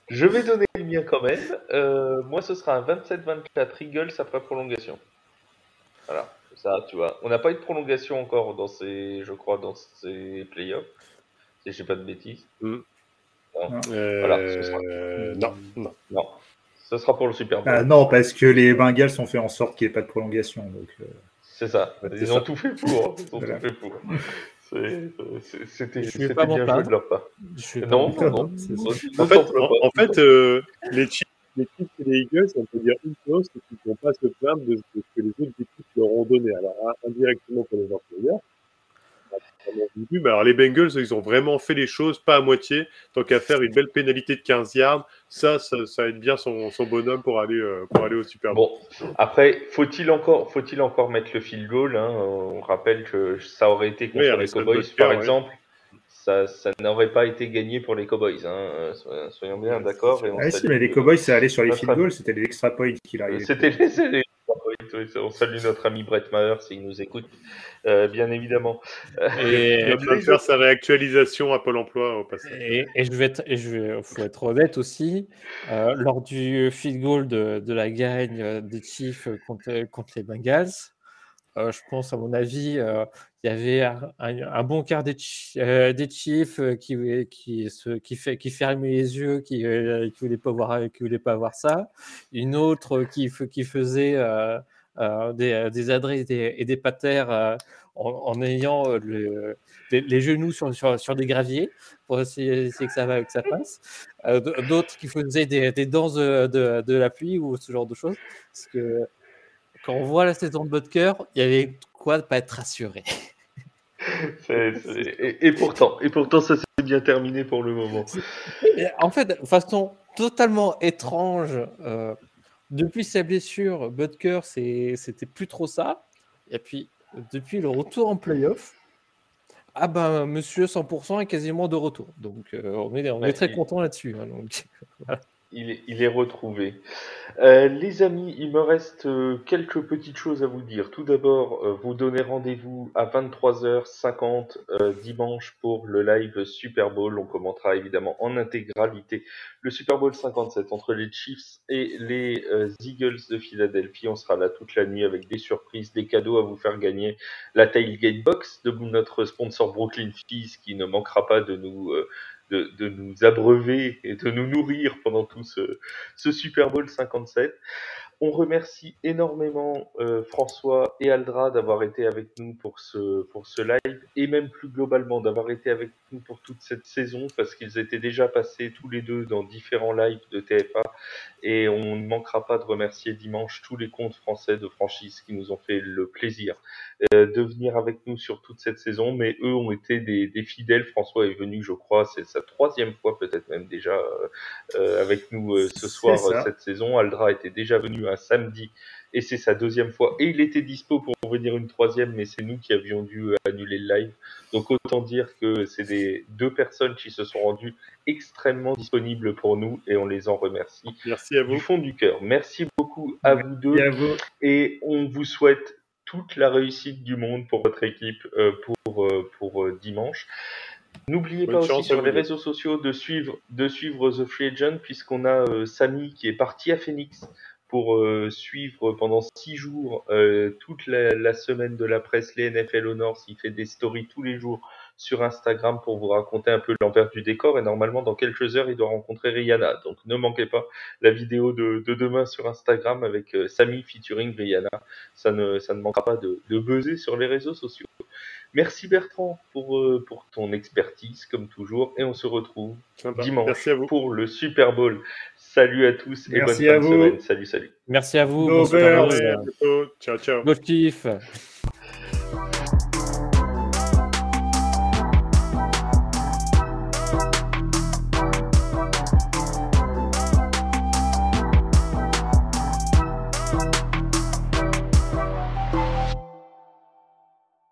je vais donner le mien quand même. Euh, moi, ce sera un 27-24 Eagles après prolongation. Voilà, ça, tu vois. On n'a pas eu de prolongation encore dans ces, je crois, dans ces playoffs. Si je sais pas de bêtises. Mm. Non. Euh, non, non. non. Ce sera pour le Super Bowl. Ah, non, parce que les Bengals ont fait en sorte qu'il n'y ait pas de prolongation. Donc, euh, C'est ça. Ils ont tout fait pour. Ils ont tout fait pour. C'était pas bien joué de leur part. Non, non, non. En fait, en, fait euh, les, Chiefs, les Chiefs et les Eagles, on peut dire une chose, c'est qu'ils ne vont pas se plaindre de ce que les autres équipes leur ont donné. Alors, indirectement pour les employeurs, mais alors les Bengals, ils ont vraiment fait les choses pas à moitié. Tant qu'à faire une belle pénalité de 15 yards, ça, ça, va être bien son, son bonhomme pour aller, euh, pour aller au Super Bowl. Bon, après, faut-il encore, faut-il encore mettre le field goal hein? On rappelle que ça aurait été contre les Cowboys, par exemple. Ça, ça n'aurait pas été gagné pour les Cowboys. Hein. Soyons bien d'accord. Ah, si, mais les Cowboys, ça allait sur les field goals, c'était les extra points qu'il arrivait. C'était les, on salue notre ami Brett Maher s'il nous écoute, euh, bien évidemment. Et (laughs) il va faire sa réactualisation à Pôle emploi au passage. Et, je vais être, et je vais, faut être honnête aussi, euh, lors du field goal de, de la gagne euh, des Chiefs contre, contre les Bengals, je pense, à mon avis, il y avait un, bon quart des, des Chiefs qui, qui, qui, fait, qui fermait les yeux, qui ne voulait, pas voir, voulait pas voir ça. Une autre qui, faisait euh, des, adresses et des patères euh, en, ayant euh, le, les, genoux sur, des graviers pour essayer, que, ça va, que ça passe. D'autres qui faisaient des, des danses de, la pluie ou ce genre de choses. Quand on voit la saison de Butker, il y avait quoi de pas être rassuré? (laughs) Et, pourtant, et pourtant, ça s'est bien terminé pour le moment. En fait, de façon totalement étrange, depuis sa blessure, Butker, c'était plus trop ça. Et puis, depuis le retour en playoff, ah ben, monsieur 100% est quasiment de retour. Donc, euh, on est, on est très content là-dessus. Hein, (laughs) voilà il est, retrouvé. Euh, les amis, il me reste euh, quelques petites choses à vous dire. Tout d'abord, euh, vous donnez rendez-vous à 23h50 dimanche pour le live Super Bowl. On commentera évidemment en intégralité le Super Bowl 57 entre les Chiefs et les Eagles de Philadelphie. On sera là toute la nuit avec des surprises, des cadeaux à vous faire gagner. La Tailgate Box de notre sponsor Brooklyn Fees qui ne manquera pas de nous de, nous abreuver et de nous nourrir pendant tout ce, ce Super Bowl 57. On remercie énormément euh, François et Aldra d'avoir été avec nous pour ce, pour ce live et même plus globalement d'avoir été avec nous pour toute cette saison parce qu'ils étaient déjà passés tous les deux dans différents lives de TFA et on ne manquera pas de remercier dimanche tous les comptes français de franchise qui nous ont fait le plaisir euh, de venir avec nous sur toute cette saison mais eux ont été des, des fidèles. François est venu je crois c'est sa troisième fois peut-être même déjà euh, avec nous ce soir cette saison. Aldra était déjà venu un samedi et c'est sa deuxième fois. Et il était dispo pour venir une troisième, mais c'est nous qui avions dû annuler le live. Donc autant dire que c'est des deux personnes qui se sont rendues extrêmement disponibles pour nous et on les en remercie. Merci à vous. Du fond du cœur. Merci beaucoup à vous deux. Et on vous souhaite toute la réussite du monde pour votre équipe euh, pour, euh, pour euh, dimanche. N'oubliez pas aussi sur les réseaux sociaux de suivre, de suivre The Free Agent puisqu'on a Samy qui est parti à Phoenix pour euh, suivre pendant six jours euh, toute la, semaine de la presse, les NFL au Nord. Il fait des stories tous les jours sur Instagram pour vous raconter un peu l'envers du décor. Et normalement, dans quelques heures, il doit rencontrer Rihanna. Donc ne manquez pas la vidéo de, demain sur Instagram avec euh, Samy featuring Rihanna. Ça ne, ça ne manquera pas de, de buzzer sur les réseaux sociaux. Merci Bertrand pour, euh, pour ton expertise, comme toujours, et on se retrouve Sympa. dimanche Merci à vous. pour le Super Bowl. Salut à tous et Merci bonne fin à de vous. semaine. Salut, salut. Merci à vous. Bon. Ciao, ciao. Chiefs.